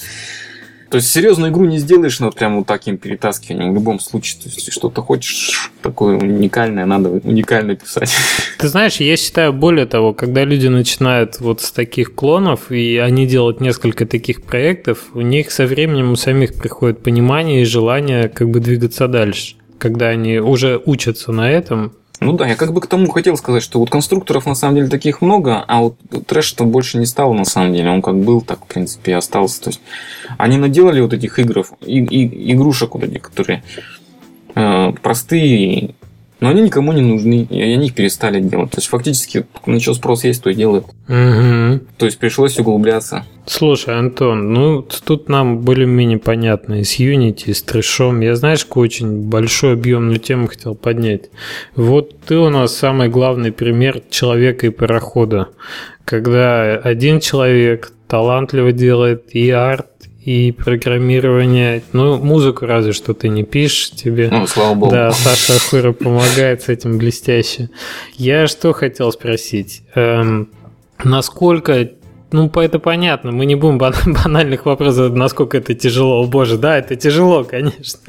То есть серьезную игру не сделаешь ну, прям вот таким перетаскиванием в любом случае. То есть, если что-то хочешь такое уникальное, надо уникально писать. Ты знаешь, я считаю, более того, когда люди начинают вот с таких клонов, и они делают несколько таких проектов, у них со временем у самих приходит понимание и желание как бы двигаться дальше. Когда они уже учатся на этом, Ну да, я как бы к тому хотел сказать, что вот конструкторов на самом деле таких много, а вот трэш-то больше не стал на самом деле. Он как был, так в принципе и остался. То есть они наделали вот этих игров, и, и- игрушек вот этих, которые э, простые, но они никому не нужны, и они их перестали делать. То есть фактически на что спрос есть, то и делают. Мгм. То есть пришлось углубляться. Слушай, Антон, ну тут нам более-менее понятно и с Unity, и с трэшом. Я, знаешь, очень большую объемную тему хотел поднять. Вот ты у нас самый главный пример человека и парохода. Когда один человек талантливо делает и арт, и программирование. Ну, музыку разве что ты не пишешь тебе. Ну, слава богу. Да, Саша Ахура помогает с этим блестяще. Я что хотел спросить? Эм, насколько ну, это понятно. Мы не будем бан- *laughs* банальных вопросов, насколько это тяжело. О боже, да, это тяжело, *laughs* конечно.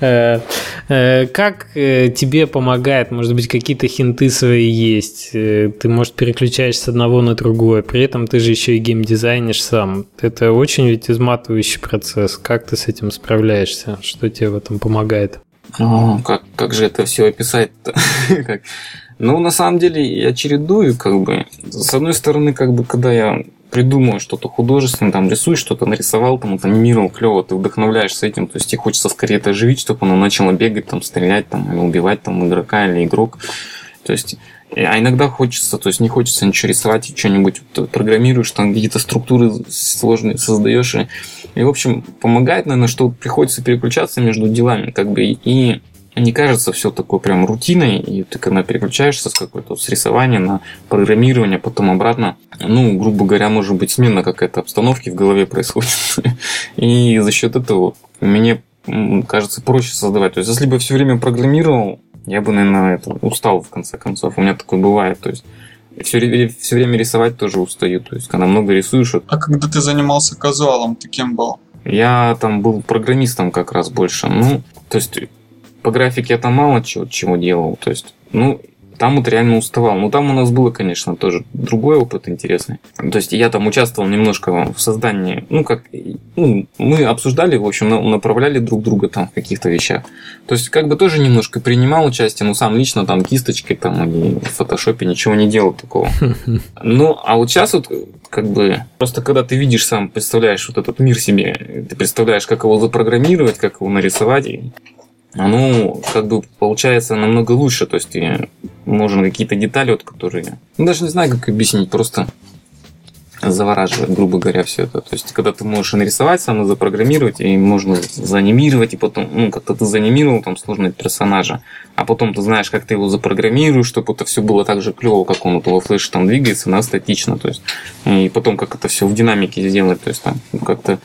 Э, э, Как э, тебе помогает, может быть, какие-то хинты свои есть? Ты, может, переключаешься с одного на другое. При этом ты же еще и геймдизайнишь сам. Это очень ведь изматывающий процесс. Как ты с этим справляешься? Что тебе в этом помогает? О, как, как же это все описать-то? *laughs* Ну, на самом деле, я чередую, как бы. С одной стороны, как бы, когда я придумаю что-то художественное, там, рисуешь что-то, нарисовал, там, вот, анимировал, клево, ты вдохновляешься этим, то есть тебе хочется скорее это оживить, чтобы оно начало бегать, там, стрелять, там, или убивать, там, игрока или игрок. То есть, а иногда хочется, то есть не хочется ничего рисовать, что-нибудь вот, программируешь, там какие-то структуры сложные создаешь. И, и, в общем, помогает, наверное, что приходится переключаться между делами, как бы, и не кажется все такое прям рутиной, и ты когда переключаешься с какой-то с рисования на программирование, потом обратно, ну, грубо говоря, может быть смена какая-то обстановки в голове происходит. *laughs* И за счет этого мне кажется проще создавать. То есть, если бы все время программировал, я бы, наверное, это устал в конце концов. У меня такое бывает. То есть, все, все время рисовать тоже устаю. То есть, когда много рисуешь... А когда ты занимался казуалом, ты кем был? Я там был программистом как раз больше. Ну, то есть, по графике я там мало чего, чего делал. То есть, ну, там вот реально уставал. Ну, там у нас было, конечно, тоже другой опыт интересный. То есть, я там участвовал немножко в создании, ну, как, ну, мы обсуждали, в общем, направляли друг друга там в каких-то вещах. То есть, как бы тоже немножко принимал участие, но сам лично там кисточкой там и в фотошопе ничего не делал такого. *laughs* Ну, а вот сейчас вот как бы просто когда ты видишь сам, представляешь вот этот мир себе, ты представляешь, как его запрограммировать, как его нарисовать, оно как бы получается намного лучше. То есть можно какие-то детали, вот, которые... Ну, даже не знаю, как объяснить, просто завораживает, грубо говоря, все это. То есть, когда ты можешь нарисовать сам, запрограммировать, и можно заанимировать, и потом, ну, как-то ты заанимировал там сложного персонажа, а потом ты знаешь, как ты его запрограммируешь, чтобы это все было так же клево, как он вот во флеше там двигается, на статично, то есть, и потом как это все в динамике сделать, то есть, там, как-то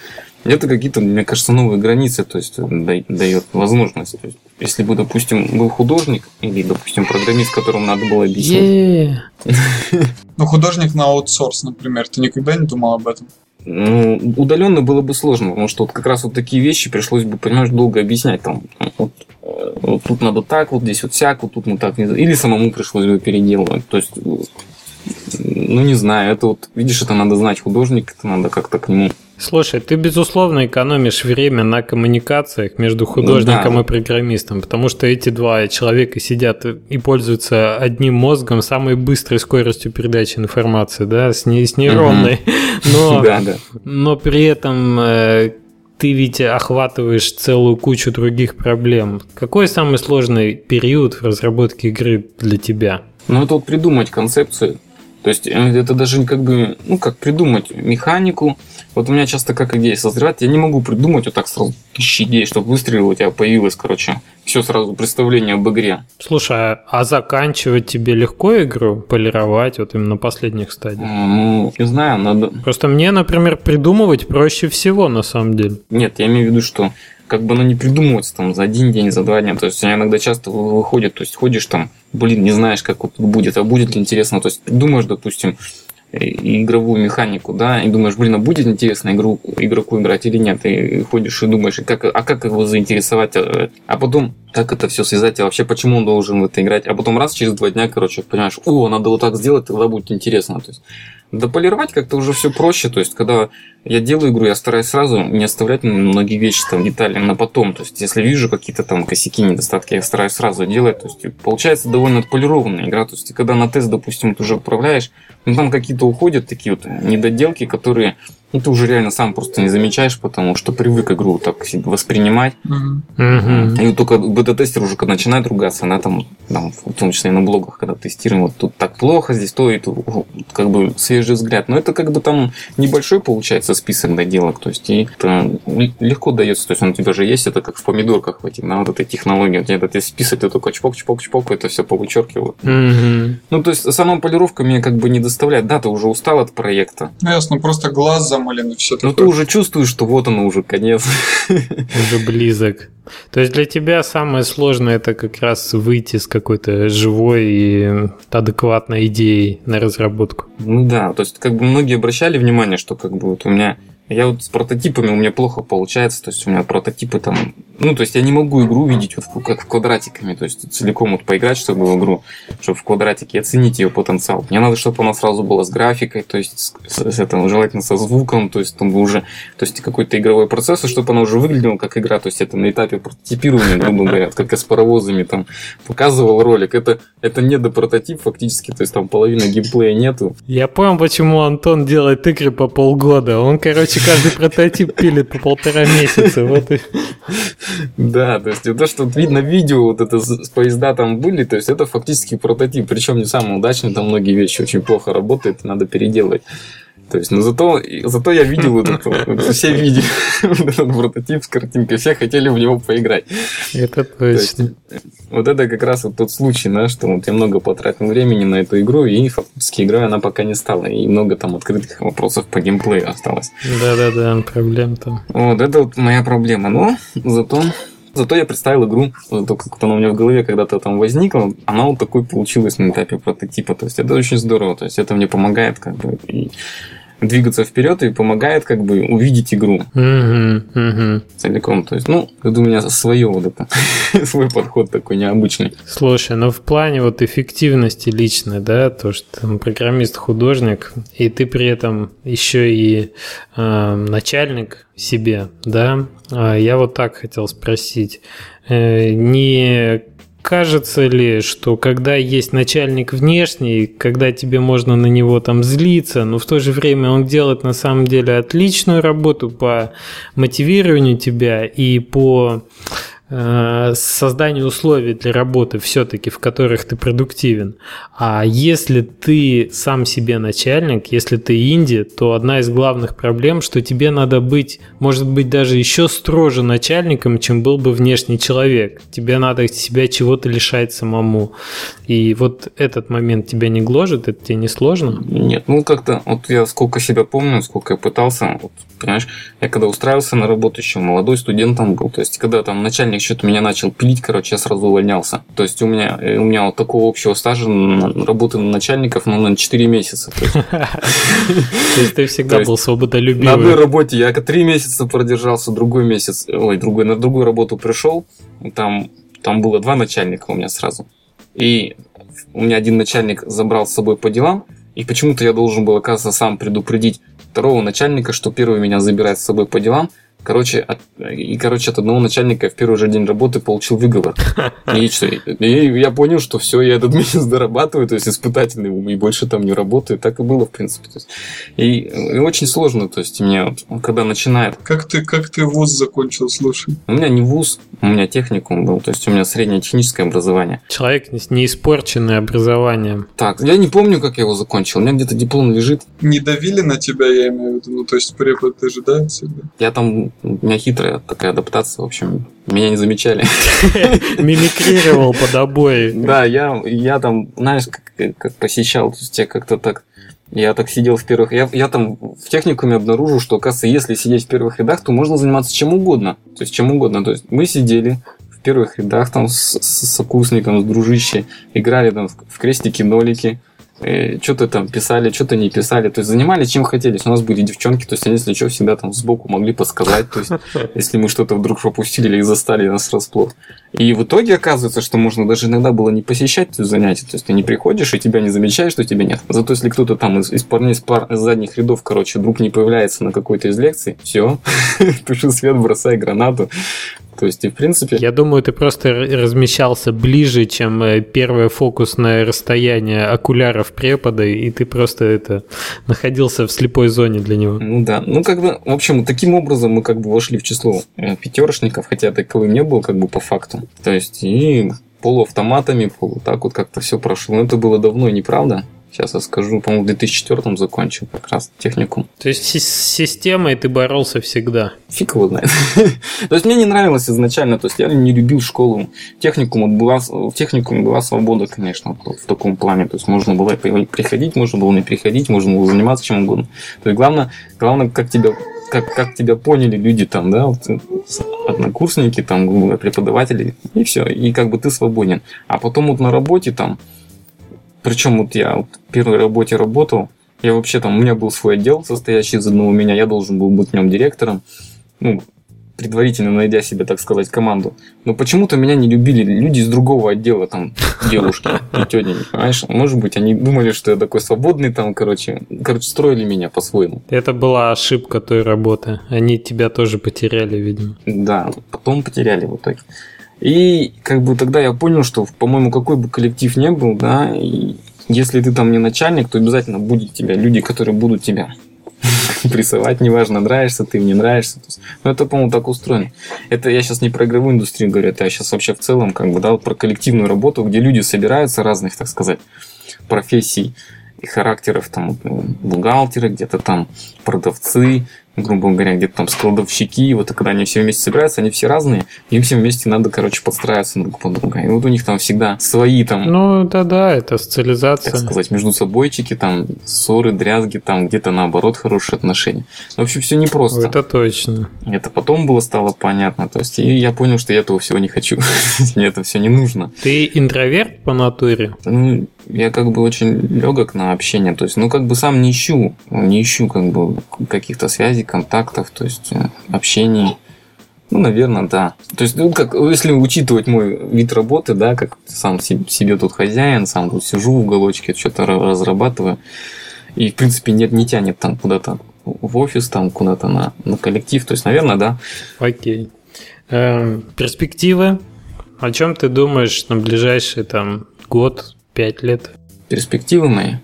это какие-то, мне кажется, новые границы, то есть дает возможность. То есть, если бы, допустим, был художник или, допустим, программист, которому надо было объяснить. *laughs* Ну, художник на аутсорс, например, ты никогда не думал об этом? Ну, удаленно было бы сложно, потому что вот как раз вот такие вещи пришлось бы, понимаешь, долго объяснять. Там, вот, э, вот тут надо так, вот здесь вот всяк, вот тут мы так. Или самому пришлось бы переделывать. То есть, ну, не знаю, это вот, видишь, это надо знать художник, это надо как-то к нему Слушай, ты, безусловно, экономишь время на коммуникациях между художником ну, да. и программистом, потому что эти два человека сидят и пользуются одним мозгом, самой быстрой скоростью передачи информации, да, с, не, с нейронной. *laughs* Но, да, да. но при этом э, ты ведь охватываешь целую кучу других проблем. Какой самый сложный период в разработке игры для тебя? Ну, это вот придумать концепцию. То есть, э, это даже как бы, ну, как придумать механику, вот у меня часто как идея созревает, я не могу придумать вот так сразу тысячи идей, чтобы выстрелило, у тебя появилось, короче, все сразу представление об игре. Слушай, а заканчивать тебе легко игру, полировать вот именно на последних стадиях? Ну, не знаю, надо... Просто мне, например, придумывать проще всего, на самом деле. Нет, я имею в виду, что как бы оно не придумывается там за один день, за два дня. То есть, у меня иногда часто выходит, то есть, ходишь там, блин, не знаешь, как вот будет, а будет ли интересно. То есть, придумаешь, допустим, игровую механику, да, и думаешь, блин, а будет интересно игру, игроку играть или нет, и ходишь и думаешь, как, а как его заинтересовать, а, а потом как это все связать, и вообще почему он должен в это играть, а потом раз через два дня, короче, понимаешь, о, надо вот так сделать, тогда будет интересно, то есть Дополировать как-то уже все проще. То есть, когда я делаю игру, я стараюсь сразу не оставлять многие вещи, там, детали на потом. То есть, если вижу какие-то там косяки, недостатки, я стараюсь сразу делать. То есть, получается довольно отполированная игра. То есть, когда на тест, допустим, ты уже управляешь, ну, там какие-то уходят такие вот недоделки, которые ну, ты уже реально сам просто не замечаешь, потому что привык игру так воспринимать. Mm-hmm. И вот только бета-тестер уже когда начинает ругаться, она там, там, в том числе и на блогах, когда тестируем, вот тут так плохо, здесь то, и тут как бы свежий взгляд. Но это как бы там небольшой получается список доделок, то есть и это легко дается, то есть он у тебя же есть, это как в помидорках в этих, на вот этой технологии, у тебя этот список, ты только чпок, чпок, чпок, это все повычеркиваю. Mm-hmm. Ну, то есть сама полировка меня как бы не доставляет, да, ты уже устал от проекта. Ну, ясно, просто глаз замален и все такое. Ну ты уже чувствуешь, что вот оно уже конец. *laughs* Уже близок. То есть для тебя самое сложное это как раз выйти с какой-то живой и адекватной идеей на разработку. Ну да, то есть как бы многие обращали внимание, что как бы вот у меня я вот с прототипами у меня плохо получается, то есть у меня прототипы там, ну, то есть я не могу игру видеть вот как в квадратиками, то есть целиком вот поиграть, чтобы в игру, чтобы в квадратике оценить ее потенциал. Мне надо, чтобы она сразу была с графикой, то есть с, с этим, желательно со звуком, то есть там уже, то есть какой-то игровой процесс, чтобы она уже выглядела как игра, то есть это на этапе прототипирования, грубо говоря, как я с паровозами там показывал ролик, это, это не до прототип фактически, то есть там половины геймплея нету. Я понял, почему Антон делает игры по полгода, он, короче, короче, каждый прототип пилит по полтора месяца. Вот и... Да, то есть то, что видно видео, вот это поезда там были, то есть это фактически прототип, причем не самый удачный, там многие вещи очень плохо работают, надо переделывать. То есть, но зато, зато я видел этот, все *laughs* видели *laughs* этот прототип с картинкой, все хотели в него поиграть. Это точно. вот это как раз вот тот случай, да, что вот я много потратил времени на эту игру, и фактически игрой она пока не стала, и много там открытых вопросов по геймплею осталось. Да-да-да, проблем там. Вот, это вот моя проблема, но зато Зато я представил игру, только как она у меня в голове когда-то там возникла, она вот такой получилась на этапе прототипа. То есть это очень здорово. То есть это мне помогает как бы и двигаться вперед и помогает как бы увидеть игру целиком. То есть, ну, это у меня свое вот это, *laughs* свой подход такой необычный. Слушай, ну в плане вот эффективности личной, да, то, что там программист-художник, и ты при этом еще и э, начальник себе, да, а я вот так хотел спросить, э, не кажется ли, что когда есть начальник внешний, когда тебе можно на него там злиться, но в то же время он делает на самом деле отличную работу по мотивированию тебя и по создание условий для работы все-таки, в которых ты продуктивен. А если ты сам себе начальник, если ты инди, то одна из главных проблем, что тебе надо быть, может быть, даже еще строже начальником, чем был бы внешний человек. Тебе надо себя чего-то лишать самому. И вот этот момент тебя не гложет, это тебе не сложно? Нет, ну как-то, вот я сколько себя помню, сколько я пытался, вот, понимаешь, я когда устраивался на работу еще молодой студентом был, то есть когда там начальник начальник что-то меня начал пилить, короче, я сразу увольнялся. То есть у меня, э, у меня вот такого общего стажа работы на начальников, ну, на 4 месяца. *laughs* То есть ты всегда был свободолюбивый. На одной работе я 3 месяца продержался, другой месяц, ой, другой, на другую работу пришел, там, там было два начальника у меня сразу. И у меня один начальник забрал с собой по делам, и почему-то я должен был, оказывается, сам предупредить второго начальника, что первый меня забирает с собой по делам, Короче, от, и, короче, от одного начальника в первый же день работы получил выговор. *laughs* И, что, и я понял, что все, я этот *laughs* месяц дорабатываю, то есть испытательный, и больше там не работаю. Так и было, в принципе. То есть, и, и очень сложно, то есть мне, вот, когда начинает... Как ты, как ты вуз закончил, слушай? У меня не вуз, у меня техникум был, то есть у меня среднее техническое образование. Человек не испорченный образованием. Так, я не помню, как я его закончил, у меня где-то диплом лежит. Не давили на тебя, я имею в виду, ну то есть препод же, да, всегда? Я там у меня хитрая такая адаптация, в общем, меня не замечали. *laughs* Мимикрировал под обои. Да, я, я там, знаешь, как, как посещал, то есть я как-то так я так сидел в первых... Я, я там в техникуме обнаружил, что, оказывается, если сидеть в первых рядах, то можно заниматься чем угодно. То есть чем угодно. То есть мы сидели в первых рядах там с, с сокурсником, с дружище, играли там в крестики-нолики, что-то там писали, что-то не писали, то есть занимались чем хотели. У нас были девчонки, то есть они, если что, всегда там сбоку могли подсказать, то есть *laughs* если мы что-то вдруг пропустили или застали нас врасплох. И в итоге оказывается, что можно даже иногда было не посещать эти занятия, то есть ты не приходишь и тебя не замечаешь, что тебя нет. Зато если кто-то там из, из парней из, пар, из задних рядов, короче, вдруг не появляется на какой-то из лекций, все, *laughs* туши свет, бросай гранату, то есть, и в принципе... Я думаю, ты просто размещался ближе, чем э, первое фокусное расстояние окуляров препода, и ты просто это находился в слепой зоне для него. Ну да. Ну, как бы, в общем, таким образом мы как бы вошли в число э, пятерочников, хотя таковым не был, как бы по факту. То есть, и полуавтоматами, полу так вот как-то все прошло. Но это было давно, неправда? Сейчас я скажу, по-моему, в 2004 закончил как раз техникум. То есть с системой ты боролся всегда? Фиг его знает. *laughs* то есть мне не нравилось изначально, то есть я не любил школу. Техникум была, в техникуме была свобода, конечно, в таком плане. То есть можно было приходить, можно было не приходить, можно было заниматься чем угодно. То есть главное, главное как тебя как, как тебя поняли люди там, да, вот, однокурсники, там, преподаватели, и все, и как бы ты свободен. А потом вот на работе там, причем вот я вот в первой работе работал, я вообще там, у меня был свой отдел, состоящий из одного меня, я должен был быть в нем директором, ну, предварительно найдя себе, так сказать, команду. Но почему-то меня не любили люди из другого отдела, там, девушки *laughs* и тетеньки, понимаешь? Может быть, они думали, что я такой свободный там, короче, короче, строили меня по-своему. Это была ошибка той работы. Они тебя тоже потеряли, видимо. Да, потом потеряли в итоге. И как бы тогда я понял, что, по-моему, какой бы коллектив ни был, да, и если ты там не начальник, то обязательно будет тебя люди, которые будут тебя *laughs* прессовать, неважно, нравишься ты, не нравишься. То есть, ну, это, по-моему, так устроено. Это я сейчас не про игровую индустрию говорю, это я сейчас вообще в целом, как бы, да, вот про коллективную работу, где люди собираются разных, так сказать, профессий и характеров, там, бухгалтеры, где-то там продавцы, грубо говоря, где-то там складовщики, вот и когда они все вместе собираются, они все разные, им всем вместе надо, короче, подстраиваться друг под друга. И вот у них там всегда свои там... Ну, да-да, это социализация. Так сказать, между собойчики, там, ссоры, дрязги, там, где-то наоборот хорошие отношения. В общем, все непросто. Это точно. Это потом было стало понятно, то есть, и я понял, что я этого всего не хочу. *laughs* Мне это все не нужно. Ты интроверт по натуре? Ну, я как бы очень легок на общение, то есть, ну, как бы сам не ищу, не ищу как бы каких-то связей, контактов, то есть э, общений. Ну, наверное, да. То есть, ну, как, если учитывать мой вид работы, да, как сам себе тут хозяин, сам тут сижу в уголочке, что-то разрабатываю, и, в принципе, нет, не тянет там куда-то в офис, там куда-то на, на коллектив, то есть, наверное, да. Окей. Эм, перспективы? О чем ты думаешь на ближайший там год, пять лет? Перспективы мои?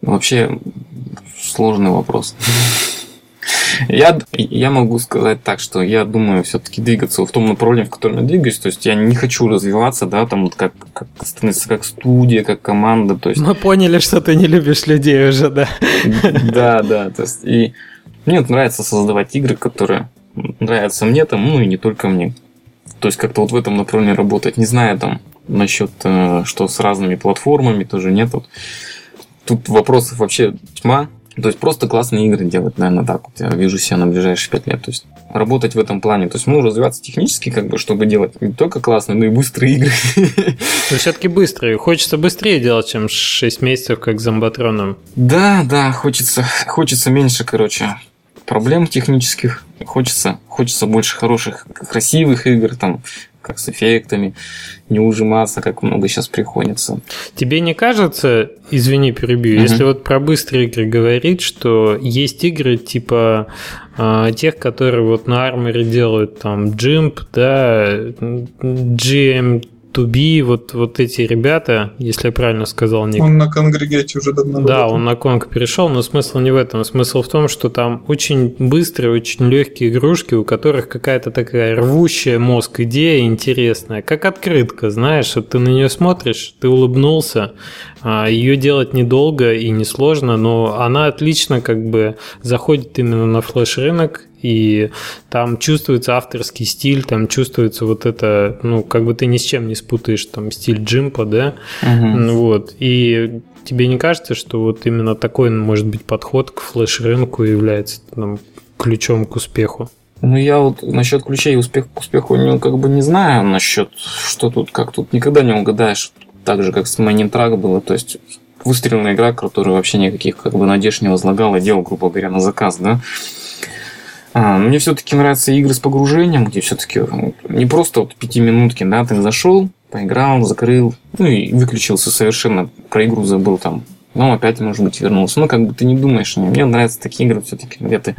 Вообще сложный вопрос. Я, я могу сказать так, что я думаю все-таки двигаться в том направлении, в котором я двигаюсь. То есть я не хочу развиваться, да, там вот как, как становиться как студия, как команда. То есть... Мы поняли, что ты не любишь людей уже, да. Да, да. То есть, и мне нравится создавать игры, которые нравятся мне там, ну и не только мне. То есть как-то вот в этом направлении работать. Не знаю там насчет, э, что с разными платформами тоже нет. Вот тут вопросов вообще тьма. То есть просто классные игры делать, наверное, так вот. Я вижу себя на ближайшие пять лет. То есть работать в этом плане. То есть, ну, развиваться технически, как бы, чтобы делать не только классные, но и быстрые игры. *laughs* Но все-таки быстрые. Хочется быстрее делать, чем 6 месяцев, как с зомбатроном. Да, да, хочется, хочется меньше, короче, проблем технических. Хочется, хочется больше хороших, красивых игр, там, как с эффектами, не ужиматься, как много сейчас приходится. Тебе не кажется, извини, перебью, угу. если вот про быстрые игры говорить, что есть игры типа э, тех, которые вот на арморе делают там Jimp, да, GM to be, вот, вот эти ребята, если я правильно сказал, Ник. Он на конгрегате уже давно Да, работает. он на конг перешел, но смысл не в этом. Смысл в том, что там очень быстрые, очень легкие игрушки, у которых какая-то такая рвущая мозг идея интересная, как открытка, знаешь, вот ты на нее смотришь, ты улыбнулся, а, ее делать недолго и несложно, но она отлично как бы заходит именно на флеш-рынок, и там чувствуется авторский стиль, там чувствуется вот это, ну, как бы ты ни с чем не спутаешь, там, стиль джимпа, да, угу. вот, и тебе не кажется, что вот именно такой, может быть, подход к флеш-рынку является там, ключом к успеху? Ну, я вот насчет ключей успех, к успеху ну, как бы не знаю насчет, что тут, как тут никогда не угадаешь. Так же, как с Майнинтрак было, то есть выстреленная игра, которая вообще никаких как бы надежд не возлагала, делал, грубо говоря, на заказ, да. А, мне все-таки нравятся игры с погружением, где все-таки ну, не просто вот пятиминутки, да, ты зашел, поиграл, закрыл, ну и выключился совершенно, про игру забыл там, но опять, может быть, вернулся. Ну, как бы ты не думаешь, мне нравятся такие игры все-таки, где ты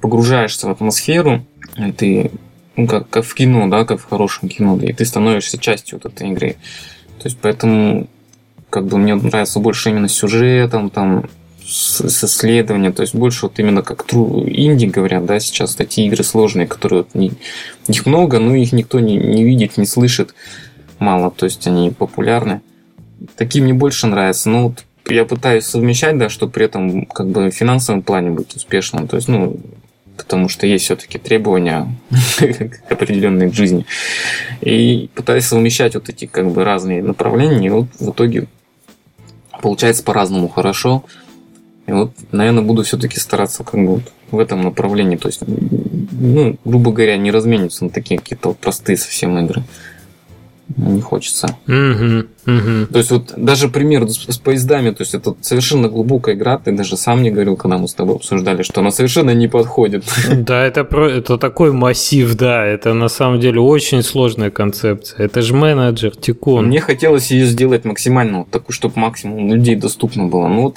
погружаешься в атмосферу, и ты, ну, как, как в кино, да, как в хорошем кино, и ты становишься частью вот этой игры. То есть, поэтому, как бы, мне нравится больше именно сюжетом, там, с, с исследования, то есть больше вот именно как true инди говорят, да, сейчас такие игры сложные, которые вот не, их много, но их никто не, не видит, не слышит, мало, то есть они популярны. Такие мне больше нравятся, но вот я пытаюсь совмещать, да, чтобы при этом как бы в финансовом плане быть успешным, то есть, ну, потому что есть все-таки требования *laughs* к определенной жизни. И пытаюсь совмещать вот эти как бы разные направления, и вот в итоге получается по-разному хорошо. И вот, наверное, буду все-таки стараться как бы вот в этом направлении. То есть, ну, грубо говоря, не размениться на такие какие-то вот простые совсем игры. Не хочется. Угу, угу. То есть, вот даже пример с, с поездами, то есть это совершенно глубокая игра, ты даже сам не говорил, когда мы с тобой обсуждали, что она совершенно не подходит. *laughs* Да, это, про, это такой массив, да, это на самом деле очень сложная концепция. Это же менеджер, тикон. Мне хотелось ее сделать максимально вот такую, чтобы максимум людей доступно было. Ну вот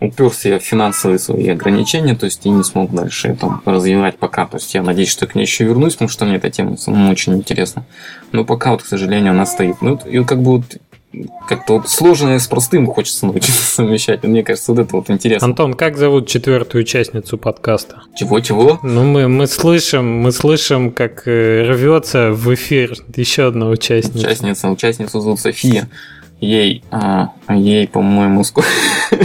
уперся я в финансовые свои ограничения, то есть и не смог дальше это развивать пока. То есть я надеюсь, что к ней еще вернусь, потому что мне эта тема ну, очень интересна. Но пока вот, к сожалению, она стоит. Ну, и как бы вот как-то вот сложное с простым хочется научиться *laughs* совмещать. Мне кажется, вот это вот интересно. Антон, как зовут четвертую участницу подкаста? Чего-чего? Ну, мы, мы слышим, мы слышим, как э, рвется в эфир еще одна участница. Участница, участницу зовут София. Ей, а, ей, по-моему, сколько... *laughs*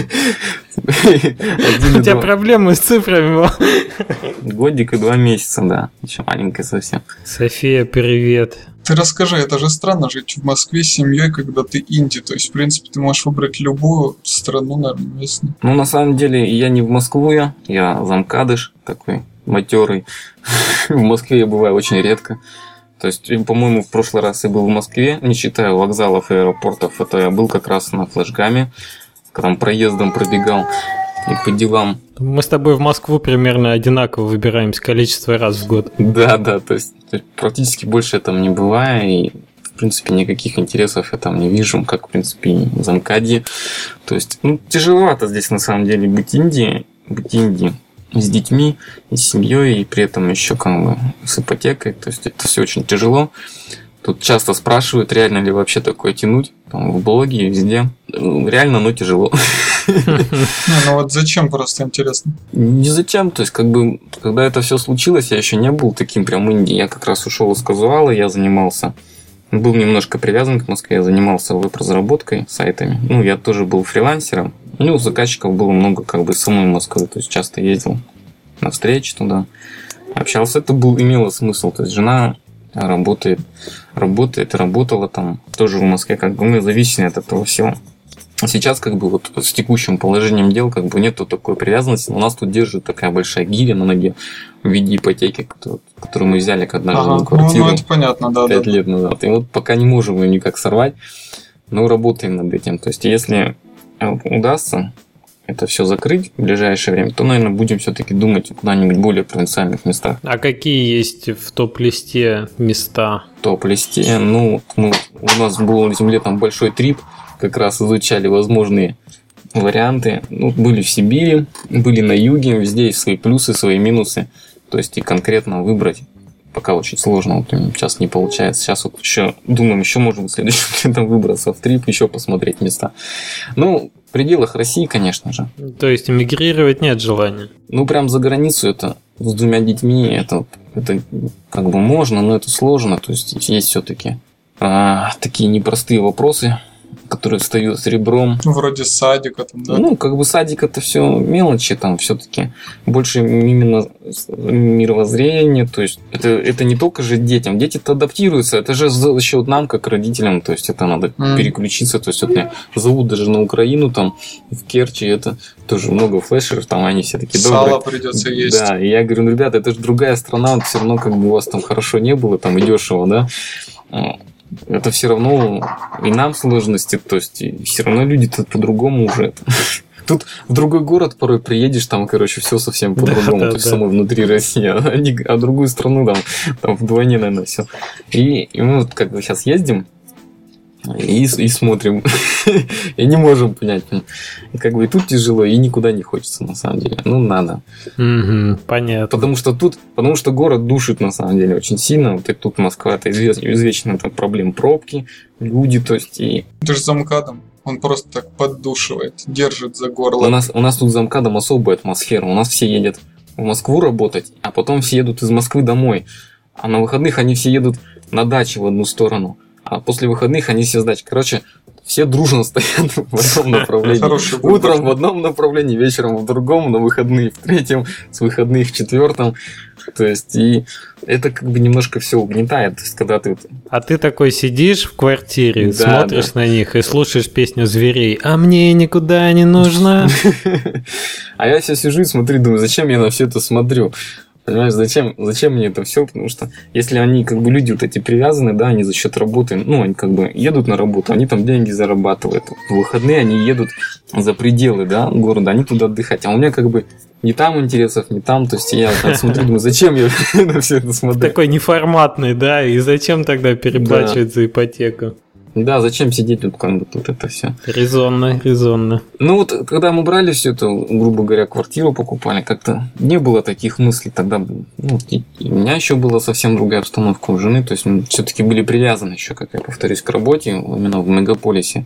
У тебя проблемы с цифрами. Годик и два месяца, да. Еще маленькая совсем. София, привет. Ты расскажи, это же странно жить в Москве с семьей, когда ты инди. То есть, в принципе, ты можешь выбрать любую страну, наверное, местную. Ну, на самом деле, я не в Москву, я, я замкадыш такой матерый. *laughs* в Москве я бываю очень редко. То есть, по-моему, в прошлый раз я был в Москве, не считая вокзалов и аэропортов, это я был как раз на флешгаме, там проездом пробегал и по делам. Мы с тобой в Москву примерно одинаково выбираемся количество раз в год. Да, да, то есть, практически больше я там не бываю, и в принципе никаких интересов я там не вижу, как в принципе и в Замкаде. То есть, ну, тяжеловато здесь на самом деле быть Индией, быть Индией с детьми, и с семьей, и при этом еще как бы с ипотекой. То есть это все очень тяжело. Тут часто спрашивают, реально ли вообще такое тянуть, там, в блоге, везде. Ну, реально, но тяжело. *laughs* Ну вот зачем, просто интересно. Не зачем, то есть, как бы, когда это все случилось, я еще не был таким прям инди. Я как раз ушел из казуала, я занимался был немножко привязан к Москве, я занимался веб-разработкой, сайтами. Ну, я тоже был фрилансером. Ну, заказчиков было много как бы самой Москвы, то есть часто ездил на встречи туда, общался. Это был, имело смысл, то есть жена работает, работает, работала там тоже в Москве, как бы мы зависимы от этого всего. Сейчас как бы вот с текущим положением дел как бы нету такой привязанности. У нас тут держит такая большая гиря на ноге в виде ипотеки, которую, которую мы взяли когда ага, жили квартиру. Ну, ну, это понятно, да. Пять да. лет назад. И вот пока не можем ее никак сорвать, но работаем над этим. То есть если удастся, это все закрыть в ближайшее время, то, наверное, будем все-таки думать куда-нибудь более провинциальных местах. А какие есть в топ-листе места? В топ-листе, ну, ну, у нас был этим летом большой трип, как раз изучали возможные варианты. Ну, были в Сибири, были на юге, везде есть свои плюсы, свои минусы. То есть и конкретно выбрать пока очень сложно, вот сейчас не получается. Сейчас вот еще думаем, еще можем в следующем *laughs* летом выбраться в трип, еще посмотреть места. Ну, пределах России, конечно же. То есть эмигрировать нет желания? Ну, прям за границу это с двумя детьми, это, это как бы можно, но это сложно. То есть есть все-таки а, такие непростые вопросы, которые встают с ребром. Вроде садика там, да? Ну, как бы садик это все мелочи, там все-таки больше именно мировоззрение, то есть это, это не только же детям, дети-то адаптируются, это же за счет нам, как родителям, то есть это надо mm. переключиться, то есть вот меня зовут даже на Украину, там, в Керчи, это тоже много флешеров, там они все такие добрые. Сало придется есть. Да, и я говорю, ну, ребята, это же другая страна, все равно как бы у вас там хорошо не было, там и дешево, да, это все равно и нам сложности, то есть все равно люди тут по-другому уже. Тут в другой город порой приедешь, там, короче, все совсем по-другому, да, да, то есть да. самой внутри России, а, а другую страну там, там вдвойне, наверное, все. И, и мы вот как бы сейчас ездим, и, и смотрим. *laughs* и не можем понять. И как бы и тут тяжело, и никуда не хочется, на самом деле. Ну, надо. Угу, понятно. Потому что тут, потому что город душит, на самом деле, очень сильно. Вот и тут Москва, это известно, извечно там проблем пробки, люди, то есть и... Ты же за МКАДом. Он просто так поддушивает, держит за горло. У нас, у нас тут за МКАДом особая атмосфера. У нас все едут в Москву работать, а потом все едут из Москвы домой. А на выходных они все едут на даче в одну сторону а после выходных они все сдать. Короче, все дружно *laughs* стоят в одном *laughs* направлении. Утром в одном направлении, вечером в другом, на выходные в третьем, с выходных в четвертом. То есть, и это как бы немножко все угнетает. То есть, когда ты... А ты такой сидишь в квартире, да, смотришь да. на них и слушаешь песню зверей, а мне никуда не нужно. *laughs* А я все сижу и смотрю, думаю, зачем я на все это смотрю? Понимаешь, зачем, зачем мне это все? Потому что если они, как бы, люди вот эти привязаны, да, они за счет работы, ну, они как бы едут на работу, они там деньги зарабатывают. В выходные они едут за пределы, да, города, они туда отдыхать. А у меня как бы не там интересов, не там. То есть я так смотрю, думаю, зачем я *laughs* на все это смотрю? Такой неформатный, да, и зачем тогда переплачивать да. за ипотеку? Да, зачем сидеть тут, как бы тут это все. Резонно, резонно. Ну вот, когда мы брали все это, грубо говоря, квартиру покупали, как-то не было таких мыслей тогда. Ну, и, и у меня еще была совсем другая обстановка у жены, то есть мы все-таки были привязаны еще, как я повторюсь, к работе, именно в мегаполисе.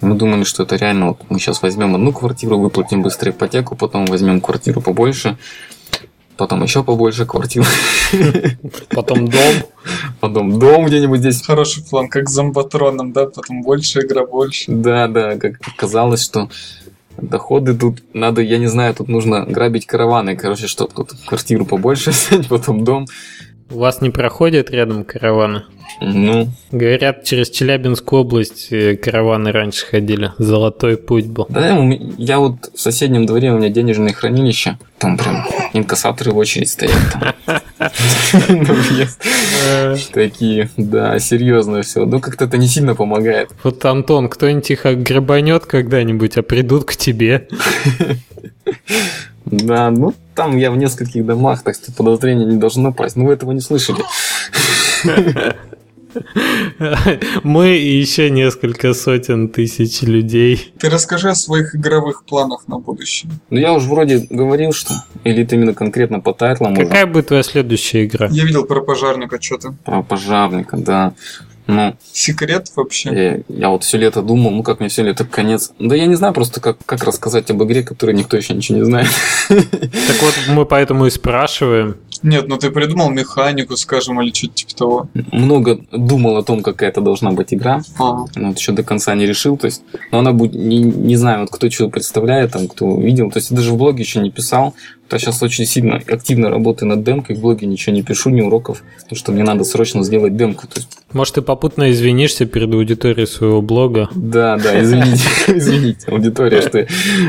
Мы думали, что это реально, вот мы сейчас возьмем одну квартиру, выплатим быстро ипотеку, потом возьмем квартиру побольше, потом еще побольше квартир. *laughs* Потом дом. Потом дом где-нибудь здесь. Хороший план, как с зомбатроном, да? Потом больше игра, больше. Да, да, как казалось, что доходы тут надо, я не знаю, тут нужно грабить караваны, короче, чтобы тут квартиру побольше *laughs* взять, потом дом. У вас не проходят рядом караваны? Ну, Говорят, через Челябинскую область э, караваны раньше ходили. Золотой путь был. да, я вот в соседнем дворе у меня денежное хранилище, там прям инкассаторы в очередь стоят. въезд. Такие, да, серьезно все. Ну, как-то это не сильно помогает. Вот, Антон, кто-нибудь их грабанет когда-нибудь, а придут к тебе. Да, ну, там я в нескольких домах, так что подозрение не должно пасть. Ну, вы этого не слышали. Мы и еще несколько сотен тысяч людей. Ты расскажи о своих игровых планах на будущее. Ну, я уже вроде говорил, что... Или это именно конкретно по тайтлам уже. Какая будет твоя следующая игра? Я видел про пожарника что-то. Про пожарника, да. Ну, Секрет вообще? я, я вот все лето думал, ну как мне все лето конец. Да я не знаю просто, как, как рассказать об игре, которой никто еще ничего не знает. Так вот, мы поэтому и спрашиваем. Нет, ну ты придумал механику, скажем, или что-то типа того. Много думал о том, какая это должна быть игра. Ага. но вот еще до конца не решил, то есть, но она будет, не, не знаю, вот кто что представляет, там, кто видел, то есть, я даже в блоге еще не писал, вот я сейчас очень сильно активно работаю над демкой, в блоге ничего не пишу, ни уроков, потому что мне надо срочно сделать демку, то есть, Может, ты попутно извинишься перед аудиторией своего блога? да, да, извините, *laughs* извините, аудитория, что я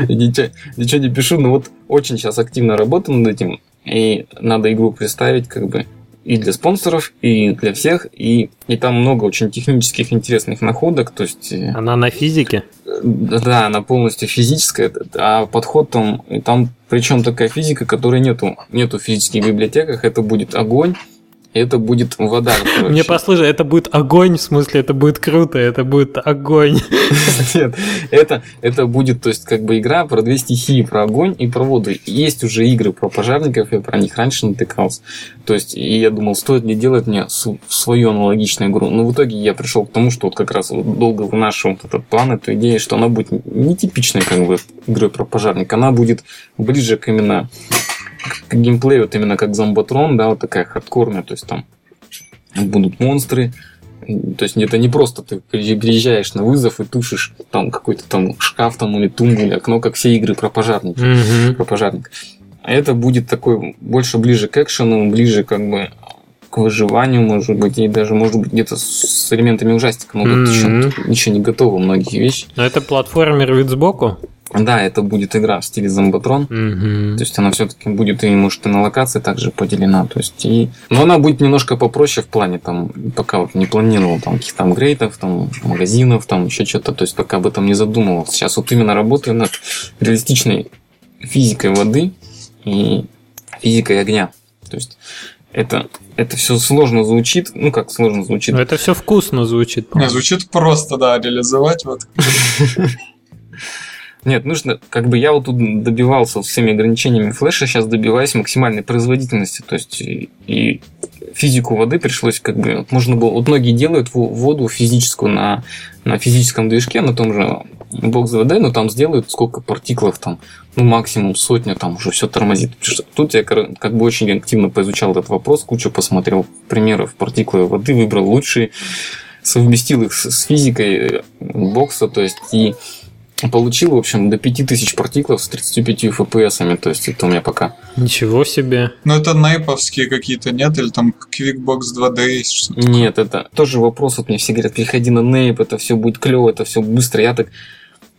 ничего не пишу, но вот очень сейчас активно работаю над этим, и надо игру представить, как бы, и для спонсоров, и для всех, и, и там много очень технических интересных находок, то есть э, Она на физике? Да, да, она полностью физическая, а подход там, там причем такая физика, которой нету, нету в физических библиотеках, это будет огонь, это будет вода. короче. Мне послушай, это будет огонь, в смысле, это будет круто, это будет огонь. *laughs* Нет, это, это будет, то есть, как бы игра про две стихии, про огонь и про воду. Есть уже игры про пожарников, я про них раньше натыкался. То есть, и я думал, стоит ли делать мне свою аналогичную игру. Но в итоге я пришел к тому, что вот как раз вот долго вынашивал вот этот план, эту идею, что она будет не типичной, как бы, игрой про пожарника. Она будет ближе к именно к геймплею, вот именно как зомботрон, да, вот такая хардкорная, то есть там будут монстры, то есть это не просто ты приезжаешь на вызов и тушишь там какой-то там шкаф там или тумбу или окно, как все игры про пожарники, Мгм. про пожарника. А это будет такой больше ближе к экшену, ближе как бы к выживанию, может быть, и даже, может быть, где-то с элементами ужастика. Но вот еще, еще не готовы многие вещи. Но это платформер вид сбоку? Да, это будет игра в стиле зомботрон. Мгм. То есть она все-таки будет и может и на локации также поделена. То есть и... Но она будет немножко попроще в плане, там, пока вот не планировал там каких-то апгрейдов, там, магазинов, там еще что-то. То есть пока об этом не задумывался. Сейчас вот именно работаю над реалистичной физикой воды и физикой огня. То есть это, это все сложно звучит. Ну как сложно звучит? Ну, Это все вкусно звучит. Не, по-моему. звучит просто, да, реализовать вот. *laughs* Нет, нужно, как бы я вот тут добивался всеми ограничениями флеша, сейчас добиваюсь максимальной производительности, то есть и, и физику воды пришлось как бы, вот можно было, вот многие делают во- воду физическую на, на физическом движке, на том же бокс ВД, но там сделают сколько партиклов там, ну максимум сотня, там уже все тормозит. Тут я как бы очень активно поизучал этот вопрос, кучу посмотрел примеров партиклы воды, выбрал лучшие, совместил их с, с физикой э, бокса, то есть и получил, в общем, до 5000 партиклов с 35 FPS, то есть это у меня пока. Ничего себе. Ну это найповские какие-то, нет? Или там Quickbox 2D есть что-то? Нет, это тоже вопрос, вот мне все говорят, переходи на нейп, это все будет клево, это все быстро. Я так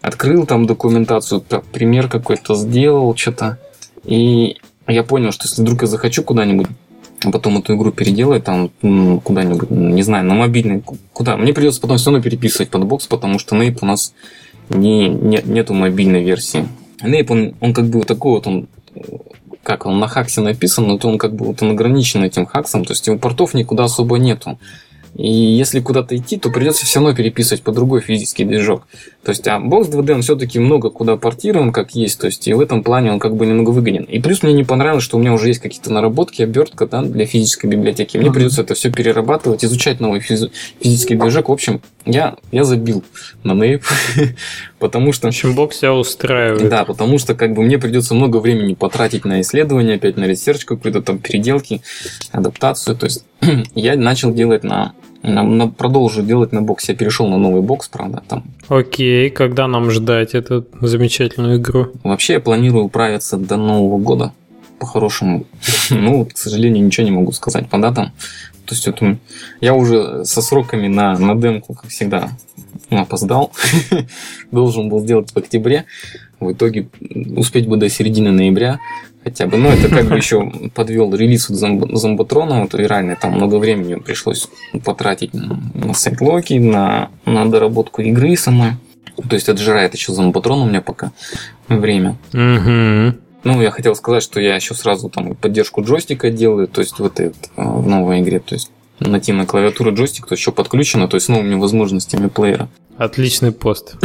открыл там документацию, так, пример какой-то сделал, что-то, и я понял, что если вдруг я захочу куда-нибудь а потом эту игру переделать там м, куда-нибудь, не знаю, на мобильный, ку- куда. Мне придется потом все равно переписывать под бокс, потому что Нейп у нас не, не- нету мобильной версии. Нейп, он, он как бы вот такой вот, он как он на хаксе написан, но то он как бы вот он ограничен этим хаксом, то есть его портов никуда особо нету. И если куда-то идти, то придется все равно переписывать по другой физический движок. То есть, а бокс 2D он все-таки много куда портирован, как есть. То есть, и в этом плане он как бы немного выгоден. И плюс мне не понравилось, что у меня уже есть какие-то наработки, обертка да, для физической библиотеки. Мне придется это все перерабатывать, изучать новый физ- физический движок. В общем, я, я забил на Nape, *laughs* потому что... Бокс себя устраивает. Да, потому что как бы мне придется много времени потратить на исследование, опять на research какой-то там переделки, адаптацию. То есть *clears throat* я начал делать на на, на, продолжу делать на боксе. Я перешел на новый бокс, правда, там. Окей, когда нам ждать эту замечательную игру? Вообще я планирую управиться до Нового года, по-хорошему. *laughs* ну, к сожалению, ничего не могу сказать по датам. То есть вот я уже со сроками на, на демку, как всегда, опоздал. *laughs* Должен был сделать в октябре. В итоге успеть бы до середины ноября хотя бы. Но это как бы *laughs* еще подвел релиз зомб, зомботрона, вот и реально там много времени пришлось потратить на сайтлоки, на, на доработку игры самой. То есть отжирает еще зомботрон у меня пока время. Ну, я хотел сказать, что я еще сразу там поддержку джойстика делаю, то есть в этой в новой игре, то есть нативная клавиатура джойстик, то еще подключена, то есть с новыми возможностями плеера. Отличный пост.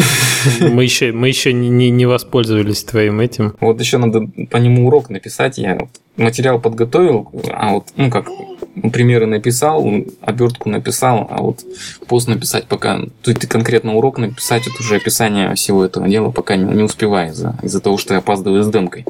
Мы еще, мы еще не, не воспользовались твоим этим. Вот еще надо по нему урок написать. Я материал подготовил, а вот, ну как, примеры написал, обертку написал, а вот пост написать пока, тут ты конкретно урок написать, это уже описание всего этого дела пока не, не успеваю из-за из того, что я опаздываю с демкой.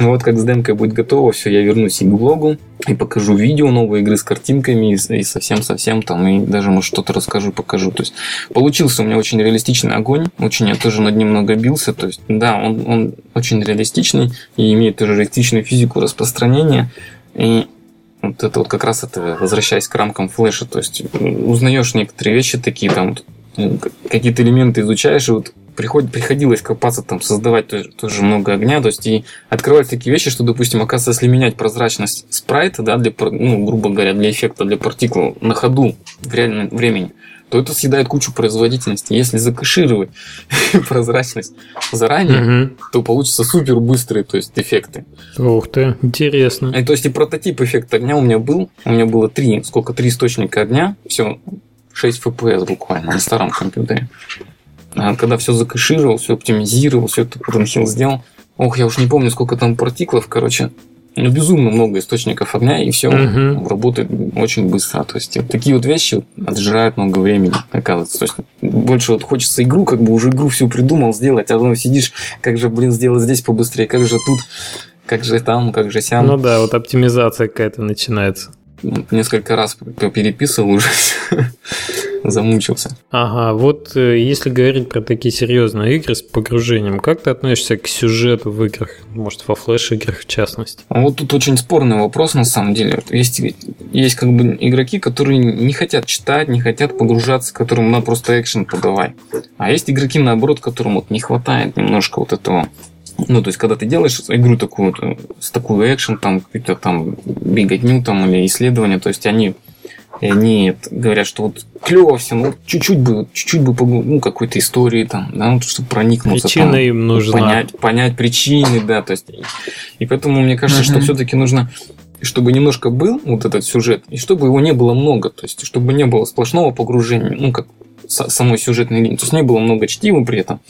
Ну вот как с демкой будет готово, все, я вернусь и к блогу, и покажу видео новые игры с картинками, и совсем-совсем там, и даже, может, что-то расскажу, покажу. То есть получился у меня очень реалистичный огонь, очень я тоже над ним много бился, то есть да, он, он очень реалистичный и имеет тоже реалистичную физику распространения, и вот это вот как раз это, возвращаясь к рамкам флеша, то есть узнаешь некоторые вещи такие, там, какие-то элементы изучаешь, и вот приход, приходилось копаться, там, создавать тоже, тоже много огня, то есть и открывать такие вещи, что, допустим, оказывается, если менять прозрачность спрайта, да, для, ну, грубо говоря, для эффекта, для партикул на ходу в реальном времени, то это съедает кучу производительности. Если закэшировать *laughs* прозрачность заранее, угу. то получится супер быстрые то есть, эффекты. Ух ты, интересно. И, то есть и прототип эффекта огня у меня был. У меня было три, сколько, три источника огня. Все, 6 FPS буквально на старом компьютере. А когда все закэшировал, все оптимизировал, все это потенциал сделал. Ох, я уж не помню, сколько там партиклов, короче. Ну, безумно много источников огня, и все угу. работает очень быстро. То есть, вот такие вот вещи отжирают много времени, оказывается. То есть, больше вот хочется игру, как бы уже игру всю придумал сделать, а потом сидишь, как же, блин, сделать здесь побыстрее, как же тут, как же там, как же сям. Ну да, вот оптимизация какая-то начинается. Несколько раз переписывал уже замучился. Ага, вот э, если говорить про такие серьезные игры с погружением, как ты относишься к сюжету в играх, может, во флеш-играх в частности? А вот тут очень спорный вопрос на самом деле. Есть, есть как бы игроки, которые не хотят читать, не хотят погружаться, которым надо просто экшен подавай. А есть игроки, наоборот, которым вот не хватает немножко вот этого ну, то есть, когда ты делаешь игру такую, с такой экшен, там, какие-то там беготню там или исследования, то есть, они и они говорят, что вот клево все, ну чуть-чуть бы, чуть-чуть бы ну, какой-то истории там, да, ну, чтобы проникнуться. Причина там, им нужна. Понять, понять причины, да, то есть. И поэтому мне кажется, uh-huh. что все-таки нужно чтобы немножко был вот этот сюжет, и чтобы его не было много, то есть, чтобы не было сплошного погружения, ну, как самой сюжетной линии, то есть, не было много чтива при этом,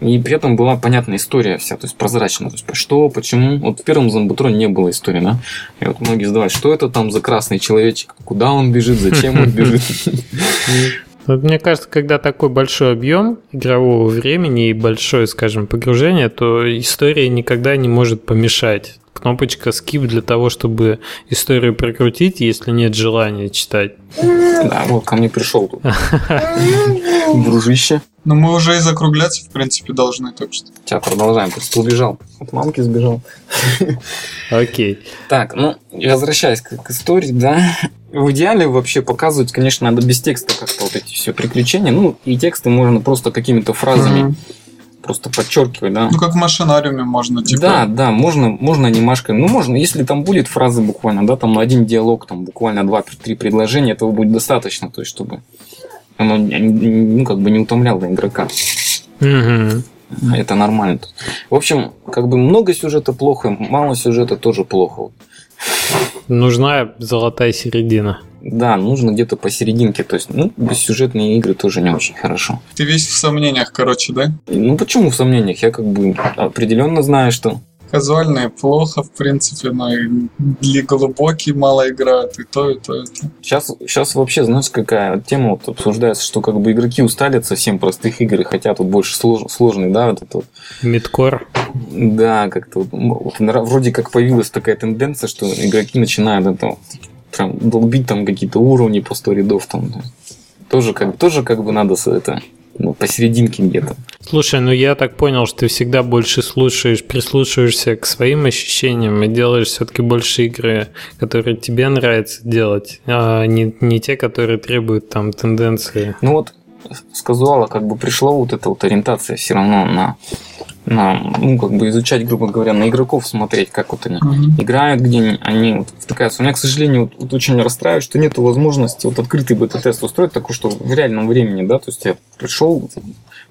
и при этом была понятная история вся, то есть прозрачно. То есть что, почему. Вот в первом зомбутроне не было истории, да? И вот многие задавали, что это там за красный человечек, куда он бежит, зачем он бежит. *laughs* Вот мне кажется, когда такой большой объем игрового времени и большое, скажем, погружение, то история никогда не может помешать. Кнопочка skip для того, чтобы историю прокрутить, если нет желания читать. Да, вот ко мне пришел тут. *laughs* Дружище. Но мы уже и закругляться, в принципе, должны, так что. Сейчас продолжаем. Просто убежал. От мамки сбежал. Окей. Так, ну, возвращаясь к, к истории, да. В идеале вообще показывать, конечно, надо без текста как-то вот эти все приключения. Ну, и тексты можно просто какими-то фразами просто подчеркивать, да. Ну, как в машинариуме можно, типа. Да, да, можно, можно анимашкой. Ну, можно, если там будет фраза буквально, да, там на один диалог, там буквально два-три предложения, этого будет достаточно, то есть, чтобы оно ну, как бы не утомляло игрока. Угу. Это нормально. В общем, как бы много сюжета плохо, мало сюжета тоже плохо. Нужна золотая середина. Да, нужно где-то посерединке. То есть, ну, бессюжетные игры тоже не очень хорошо. Ты весь в сомнениях, короче, да? Ну, почему в сомнениях? Я как бы определенно знаю, что Казуальные плохо, в принципе, но и для глубокие мало играют, и то, и то, и то. Сейчас, сейчас вообще, знаешь, какая тема вот обсуждается, что как бы игроки устали от совсем простых игр и хотят вот больше слож, сложных, да, вот это вот. Мидкор. Да, как-то вот, вот, вроде как появилась такая тенденция, что игроки начинают это прям долбить там какие-то уровни по 100 рядов там. Да. Тоже как, тоже как бы надо это ну, посерединке где-то. Слушай, ну я так понял, что ты всегда больше слушаешь, прислушиваешься к своим ощущениям и делаешь все-таки больше игры, которые тебе нравится делать, а не, не те, которые требуют там тенденции. Ну вот с казуала как бы пришла вот эта вот ориентация все равно на на, ну, как бы изучать, грубо говоря, на игроков смотреть, как вот они mm-hmm. играют, где они вот втыкаются. У меня, к сожалению, вот, вот очень расстраивает, что нет возможности вот открытый бета-тест устроить, такой, что в реальном времени, да, то есть я пришел,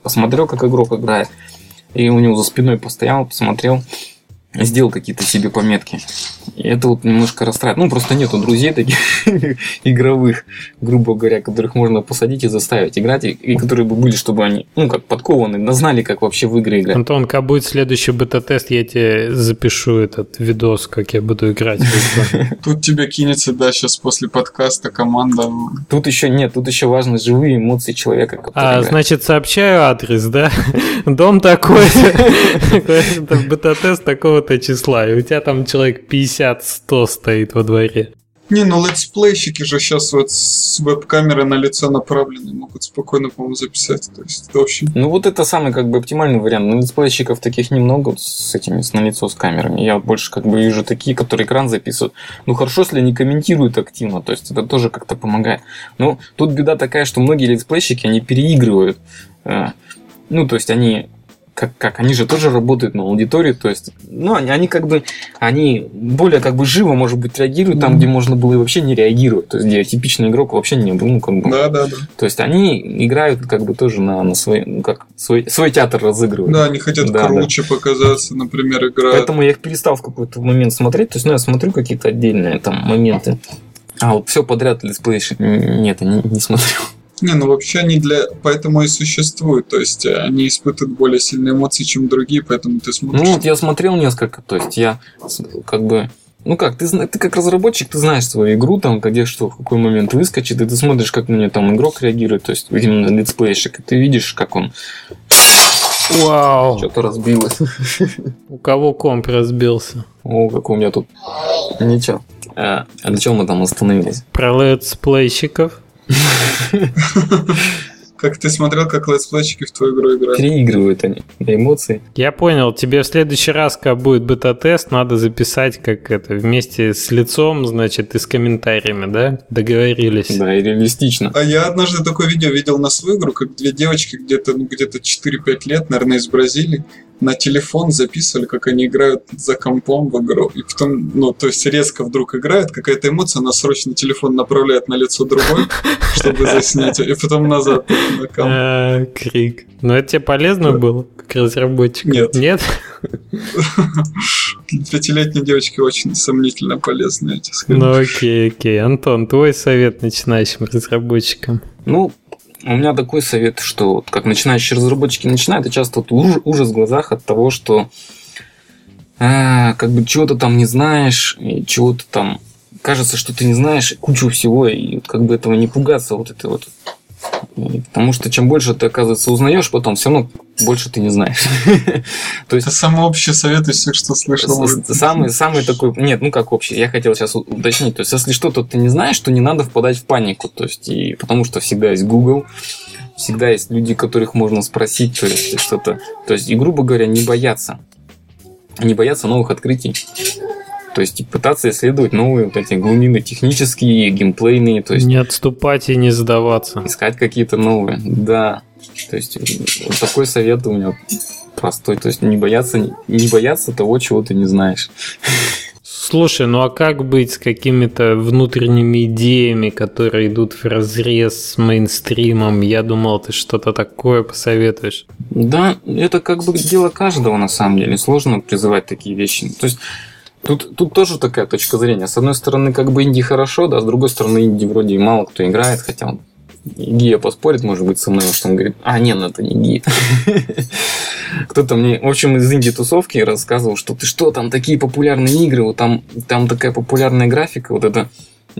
посмотрел, как игрок играет, и у него за спиной постоял, посмотрел, сделал какие-то себе пометки. И это вот немножко расстраивает. Ну, просто нету друзей таких *laughs* игровых, грубо говоря, которых можно посадить и заставить играть, и которые бы были, чтобы они, ну, как подкованы, знали, как вообще в игры играть. Антон, как будет следующий бета-тест, я тебе запишу этот видос, как я буду играть. *laughs* Тут тебе кинется, да, сейчас после подкаста команда. Тут еще нет, тут еще важны живые эмоции человека. А, значит, сообщаю адрес, да? *laughs* Дом такой, бета-тест такого такого-то числа, и у тебя там человек 50-100 стоит во дворе. Не, ну летсплейщики же сейчас вот с веб-камеры на лицо направлены, могут спокойно, по-моему, записать. То есть это вообще... Ну вот это самый как бы оптимальный вариант. Но летсплейщиков таких немного вот, с этими, с на лицо с камерами. Я больше как бы вижу такие, которые экран записывают. Ну хорошо, если они комментируют активно, то есть это тоже как-то помогает. Но тут беда такая, что многие летсплейщики, они переигрывают. Э, ну, то есть они как, как они же тоже работают на аудитории, то есть, ну, они, они как бы, они более как бы живо, может быть, реагируют там, где можно было и вообще не реагировать, то есть, где типичный игрок вообще не был, ну, как бы. Да, да, да. То есть, они играют как бы тоже на, на свой, ну, как, свой, свой театр разыгрывают. Да, они хотят да, круче да. показаться, например, играют. Поэтому я их перестал в какой-то момент смотреть, то есть, ну, я смотрю какие-то отдельные там моменты, а вот все подряд let's play нет, не, не смотрю. Не, ну вообще они для... Поэтому и существуют. То есть э, они испытывают более сильные эмоции, чем другие, поэтому ты смотришь. Ну вот я смотрел несколько, то есть я как бы... Ну как, ты, ты как разработчик, ты знаешь свою игру, там, где что, в какой момент выскочит, и ты смотришь, как на нее там игрок реагирует, то есть именно летсплейщик, и ты видишь, как он Вау. Что-то разбилось. *laughs* У кого комп разбился? О, как у меня тут. Ничего. А, а для чего мы там остановились? Про летсплейщиков. *laughs* Как ты смотрел, как летсплейщики в твою игру играют? Переигрывают они на эмоции. Я понял. Тебе в следующий раз, когда будет бета-тест, надо записать как это вместе с лицом, значит, и с комментариями, да? Договорились. Да, и реалистично. А я однажды такое видео видел на свою игру, как две девочки где-то ну, где-то 4-5 лет, наверное, из Бразилии, на телефон записывали, как они играют за компом в игру. И потом, ну, то есть резко вдруг играют, какая-то эмоция, она срочно телефон направляет на лицо другой, чтобы заснять, и потом назад на комп. А, крик. Но ну, это тебе полезно было, как разработчик? Нет. Нет? *laughs* Пятилетней девочке очень сомнительно полезно, я тебе скажу. Ну окей, окей. Антон, твой совет начинающим разработчикам? Ну, у меня такой совет, что как начинающие разработчики начинают, и часто вот ужас, ужас в глазах от того, что а, как бы чего-то там не знаешь, чего-то там кажется, что ты не знаешь, кучу всего, и как бы этого не пугаться, вот это вот Потому что чем больше ты, оказывается, узнаешь, потом все равно больше ты не знаешь. *laughs* То есть... Это самый общий совет из всех, что слышал. Самый, самый такой... Нет, ну как общий. Я хотел сейчас уточнить. То есть, если что-то ты не знаешь, то не надо впадать в панику. То есть, и потому что всегда есть Google, всегда есть люди, которых можно спросить, то есть что-то. То есть, и грубо говоря, не бояться. Не бояться новых открытий. То есть пытаться исследовать новые вот эти глубины технические, геймплейные. То есть не отступать и не сдаваться. Искать какие-то новые. Да. То есть вот такой совет у меня простой. То есть не бояться, не бояться того, чего ты не знаешь. Слушай, ну а как быть с какими-то внутренними идеями, которые идут в разрез с мейнстримом? Я думал, ты что-то такое посоветуешь. Да, это как бы дело каждого на самом деле. Сложно призывать такие вещи. То есть Тут, тут тоже такая точка зрения. С одной стороны, как бы инди хорошо, да, с другой стороны, инди вроде и мало кто играет, хотя он Гия поспорит, может быть, со мной, что он говорит, а, нет, ну это не Гия. *laughs* Кто-то мне, в общем, из инди-тусовки рассказывал, что ты что, там такие популярные игры, вот там, там такая популярная графика, вот это,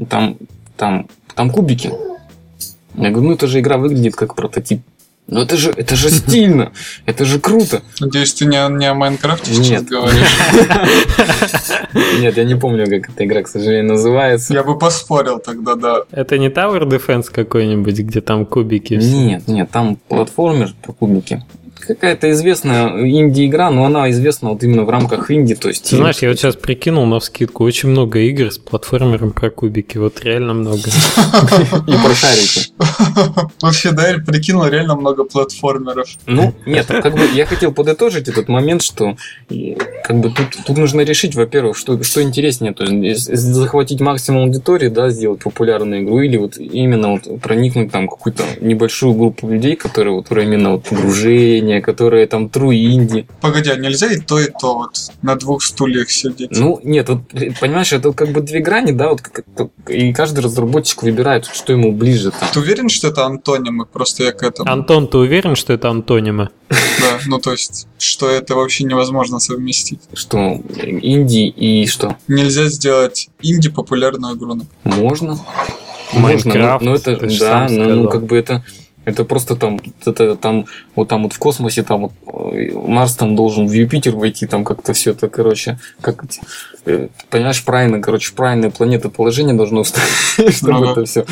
там, там, там кубики. Я говорю, ну это же игра выглядит как прототип ну это же, это же стильно, это же круто. Надеюсь, ты не, не о Майнкрафте сейчас Нет. говоришь. *laughs* Нет, я не помню, как эта игра, к сожалению, называется. Я бы поспорил тогда, да. Это не Tower Defense какой-нибудь, где там кубики все? Нет, нет, там платформер про кубики. Какая-то известная инди-игра, но она известна вот именно в рамках инди, то есть... Ты знаешь, я вот сейчас прикинул на вскидку, очень много игр с платформером про кубики, вот реально много. *laughs* И про шарики. *laughs* Вообще, да, я прикинул реально много платформеров. Ну, нет, как бы я хотел подытожить этот момент, что как бы тут, тут нужно решить, во-первых, что, что интереснее, то есть захватить максимум аудитории, да, сделать популярную игру, или вот именно вот проникнуть там в какую-то небольшую группу людей, которые вот про именно вот погружение, которые там true инди. Погоди, а нельзя и то, и то вот на двух стульях сидеть? Ну, нет, вот понимаешь, это как бы две грани, да, вот как- и каждый разработчик выбирает, что ему ближе там. Ты уверен, что это антонимы? Просто я к этому. Антон, ты уверен, что это антонимы? Да, ну то есть, что это вообще невозможно совместить. Что инди и что? Нельзя сделать инди популярную игру. Можно. Можно, но, Майнкрафт, но это, ты же да, ну, сказал. ну, как бы это, это просто там, это там, вот там вот в космосе, там вот, э, Марс там должен в Юпитер войти, там как-то все это, короче, как э, понимаешь, правильно, короче, правильное планета положение должно встать, *laughs* чтобы Ага. это все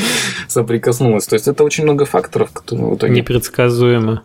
соприкоснулось. То есть это очень много факторов, которые в итоге Непредсказуемо.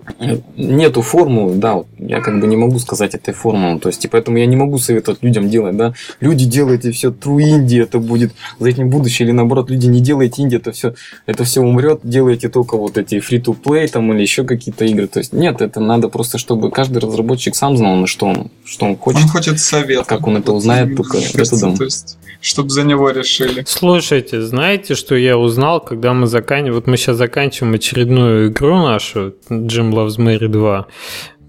нету формулы, да, вот я как бы не могу сказать этой формулы, то есть, и поэтому я не могу советовать людям делать, да, люди делайте все true инди, это будет за этим будущее, или наоборот, люди не делайте инди, это все, это все умрет, делайте только вот эти free-to-play там или еще какие-то игры, то есть, нет, это надо просто, чтобы каждый разработчик сам знал, на что он, что он хочет. Он хочет совет. Как он это узнает, только кажется, методом. То есть, чтобы за него решили. Слушайте, знаете, что я узнал, когда мы заканчиваем... Вот мы сейчас заканчиваем очередную игру нашу, Jim Loves Mary 2.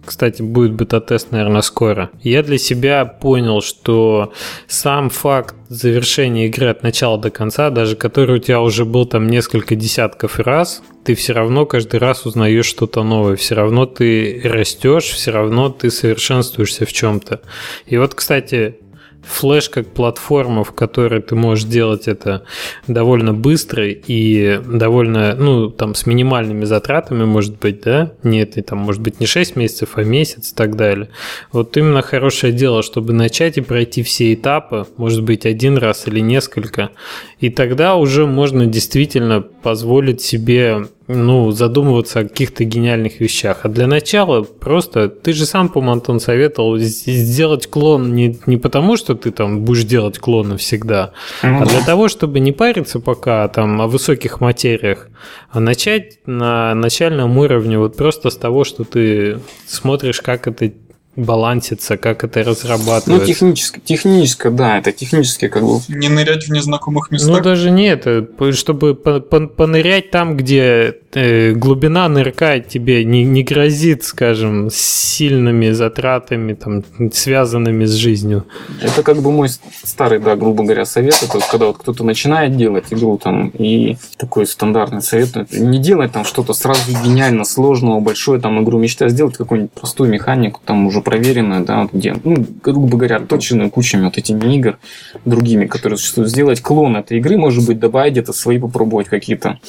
Кстати, будет бета-тест, наверное, скоро. Я для себя понял, что сам факт завершения игры от начала до конца, даже который у тебя уже был там несколько десятков раз, ты все равно каждый раз узнаешь что-то новое, все равно ты растешь, все равно ты совершенствуешься в чем-то. И вот, кстати, флеш как платформа, в которой ты можешь делать это довольно быстро и довольно, ну, там, с минимальными затратами, может быть, да? Нет, и там, может быть, не 6 месяцев, а месяц и так далее. Вот именно хорошее дело, чтобы начать и пройти все этапы, может быть, один раз или несколько, и тогда уже можно действительно позволить себе ну, задумываться о каких-то гениальных вещах. А для начала просто, ты же сам, по-моему, Антон, советовал сделать клон не, не потому, что ты там будешь делать клоны всегда, а для того, чтобы не париться пока там о высоких материях, а начать на начальном уровне вот просто с того, что ты смотришь, как это балансится, как это Ну, разрабатывается. технически, технически, да, это технически как бы Не нырять в незнакомых Ну, местах. даже не это, чтобы по- по- понырять там, где э, глубина нырка тебе не, не грозит, скажем, сильными затратами, там, связанными с жизнью. Это как бы мой старый, да, грубо говоря, совет. Это когда вот кто-то начинает делать игру там, и такой стандартный совет, ну, не делать там что-то сразу гениально сложного, большое там игру мечты, а сделать какую-нибудь простую механику, там уже проверенную, да, вот где, ну, грубо говоря, точенную кучами вот этими игр другими, которые существуют. Сделать клон этой игры, может быть, добавить где-то свои, попробовать какие-то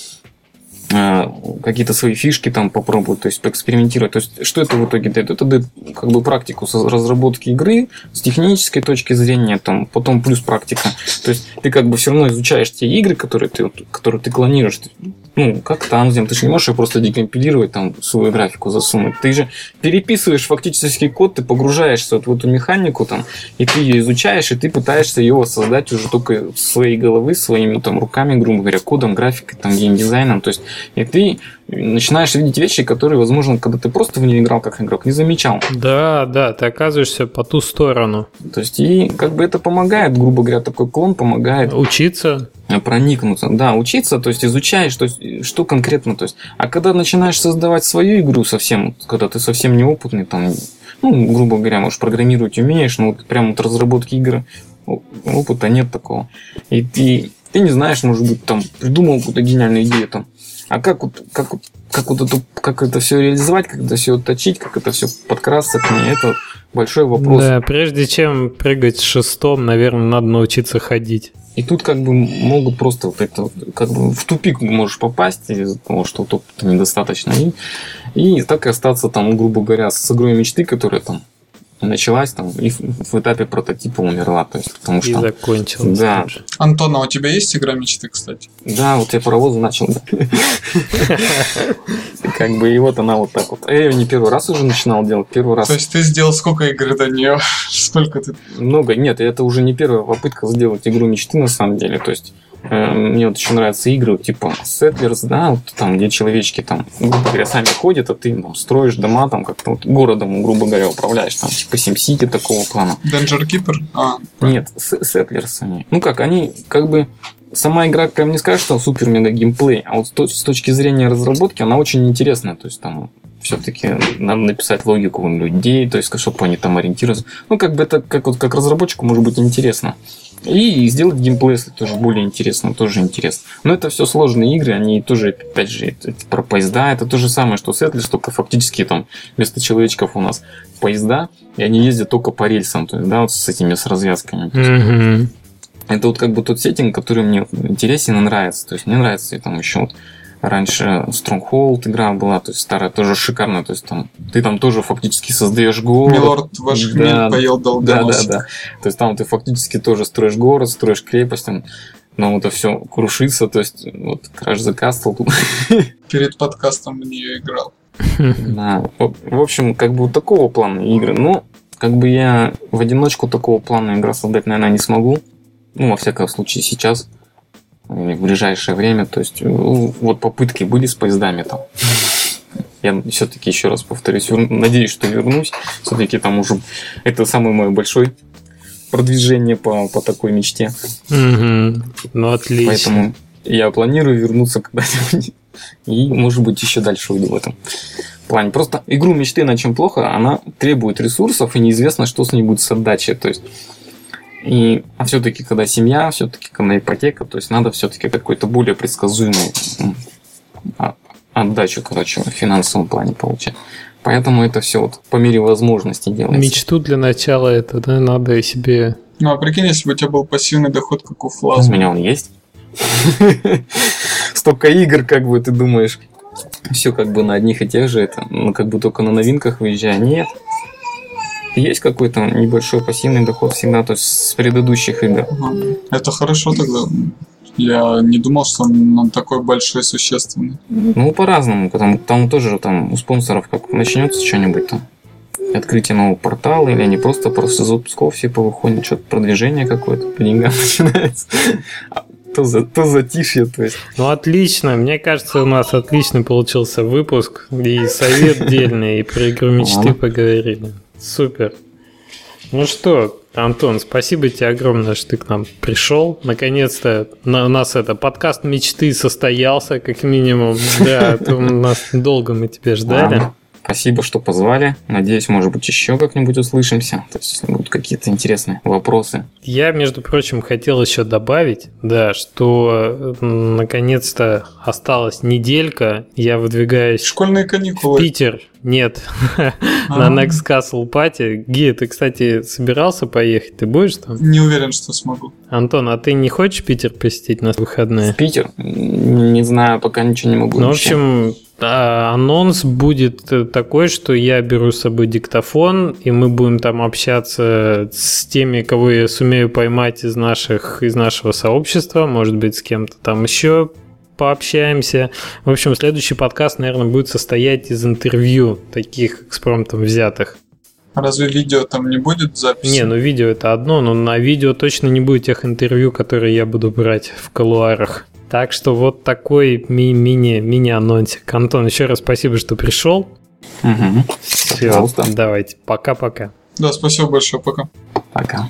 какие-то свои фишки там попробовать, то есть поэкспериментировать. То есть, что это в итоге дает? Это дает как бы практику со- разработки игры с технической точки зрения, там, потом плюс практика. То есть, ты как бы все равно изучаешь те игры, которые ты, которые ты клонируешь. Ну, как там, ты же не можешь ее просто декомпилировать, там, свою графику засунуть. Ты же переписываешь фактически код, ты погружаешься вот в эту механику, там, и ты ее изучаешь, и ты пытаешься ее воссоздать уже только с своей головы, своими там руками, грубо говоря, кодом, графикой, там, геймдизайном. То есть, и ты начинаешь видеть вещи, которые, возможно, когда ты просто в нее играл как игрок, не замечал. Да, да, ты оказываешься по ту сторону. То есть, и как бы это помогает, грубо говоря, такой клон помогает Учиться. проникнуться, да, учиться, то есть изучаешь, то есть что конкретно, то есть, а когда начинаешь создавать свою игру совсем, когда ты совсем неопытный, там, ну, грубо говоря, может, программировать умеешь, но вот прям вот разработки игр опыта нет такого. И ты, ты не знаешь, может быть, там придумал какую-то гениальную идею там. А как вот, как как вот это, как это все реализовать, как это все точить, как это все подкрасться к ней, это большой вопрос. Да, прежде чем прыгать с шестом, наверное, надо научиться ходить. И тут как бы могут просто вот это, как бы в тупик можешь попасть из-за того, что опыта недостаточно. И, и так и остаться там, грубо говоря, с игрой мечты, которая там началась там и в этапе прототипа умерла. То есть, потому что, и закончилась. Да. Антон, а у тебя есть игра мечты, кстати? Да, вот я паровозы начал. *laughs* Как бы и вот она вот так вот. Я ее не первый раз уже начинал делать, первый раз. То есть ты сделал сколько игр до нее? *laughs* Сколько ты? Много. Нет, это уже не первая попытка сделать игру мечты на самом деле. То есть мне вот еще нравятся игры типа Settlers, да, вот там, где человечки там, грубо говоря, сами ходят, а ты там строишь дома, там как-то вот городом, грубо говоря, управляешь, там, типа SimCity такого плана. Danger Keeper? А, Нет, Settlers они. Ну как, они как бы сама игра, как мне скажешь, что супер-мега геймплей, а вот с точки зрения разработки она очень интересная, то есть там все-таки надо написать логику людей, то есть чтобы они там ориентировались. Ну, как бы это как, вот, как разработчику может быть интересно. И сделать геймплей, если тоже более интересно, тоже интересно. Но это все сложные игры, они тоже, опять же, это, это про поезда, это то же самое, что Сетлис, только фактически там вместо человечков у нас поезда, и они ездят только по рельсам, то есть, да, вот с этими с развязками. Mm-hmm. Это вот как бы тот сеттинг, который мне интересен и нравится. То есть мне нравится и там еще вот Раньше Stronghold игра была, то есть старая, тоже шикарная. То есть там ты там тоже фактически создаешь город. Милорд ваш да, поел долгонос. Да, да, да. То есть там ты фактически тоже строишь город, строишь крепость, там, но это все крушится, то есть вот Crash the Castle. *laughs* Перед подкастом мне ее играл. Да. В общем, как бы вот такого плана игры. Но как бы я в одиночку такого плана игра создать, наверное, не смогу. Ну, во всяком случае, сейчас в ближайшее время. То есть, ну, вот попытки были с поездами там. Я все-таки еще раз повторюсь, надеюсь, что вернусь. Все-таки там уже это самое мое большое продвижение по, по такой мечте. Угу. Ну, отлично. Поэтому я планирую вернуться когда-нибудь. И, может быть, еще дальше уйду в этом плане. Просто игру мечты на чем плохо, она требует ресурсов, и неизвестно, что с ней будет с отдачей. То есть и, а все-таки, когда семья, все-таки, когда ипотека, то есть надо все-таки какой-то более предсказуемый а, отдачу, короче, в финансовом плане получать. Поэтому это все вот по мере возможности делается. Мечту для начала это, да, надо себе... Ну, а прикинь, если бы у тебя был пассивный доход, как у Флазма. У меня он есть. *laughs* Столько игр, как бы, ты думаешь, все как бы на одних и тех же, это, ну, как бы только на новинках выезжая. Нет, есть какой-то небольшой пассивный доход всегда, то есть с предыдущих игр. Это хорошо тогда. Я не думал, что он такой большой, существенный. Ну, по-разному, потому там тоже там у спонсоров как начнется что-нибудь там, открытие нового портала, или они просто просто запусков все повыходят, что-то продвижение какое-то по деньгам *laughs* начинается. То, за, то затишье, то есть. Ну, отлично. Мне кажется, у нас отличный получился выпуск. И совет дельный, и про игру мечты поговорили. Супер. Ну что, Антон, спасибо тебе огромное, что ты к нам пришел. Наконец-то на, у нас это подкаст мечты состоялся, как минимум. Да, *laughs* у нас долго мы тебя ждали. Спасибо, что позвали. Надеюсь, может быть, еще как-нибудь услышимся. То есть будут какие-то интересные вопросы. Я, между прочим, хотел еще добавить, да, что наконец-то осталась неделька. Я выдвигаюсь Школьные каникулы. в Питер. Нет, *laughs* на Next Castle Party. Ги, ты, кстати, собирался поехать? Ты будешь там? Не уверен, что смогу. Антон, а ты не хочешь Питер посетить на выходные? Питер? Не знаю, пока ничего не могу. Ну, в общем, а, анонс будет э, такой, что я беру с собой диктофон, и мы будем там общаться с теми, кого я сумею поймать из наших из нашего сообщества, может быть, с кем-то там еще пообщаемся. В общем, следующий подкаст, наверное, будет состоять из интервью таких экспромтом взятых. Разве видео там не будет записи? Не, ну видео это одно, но на видео точно не будет тех интервью, которые я буду брать в колуарах. Так что вот такой ми- мини, мини-анонсик. Антон, еще раз спасибо, что пришел. Угу. Все, давайте, пока-пока. Да, спасибо большое, пока. Пока.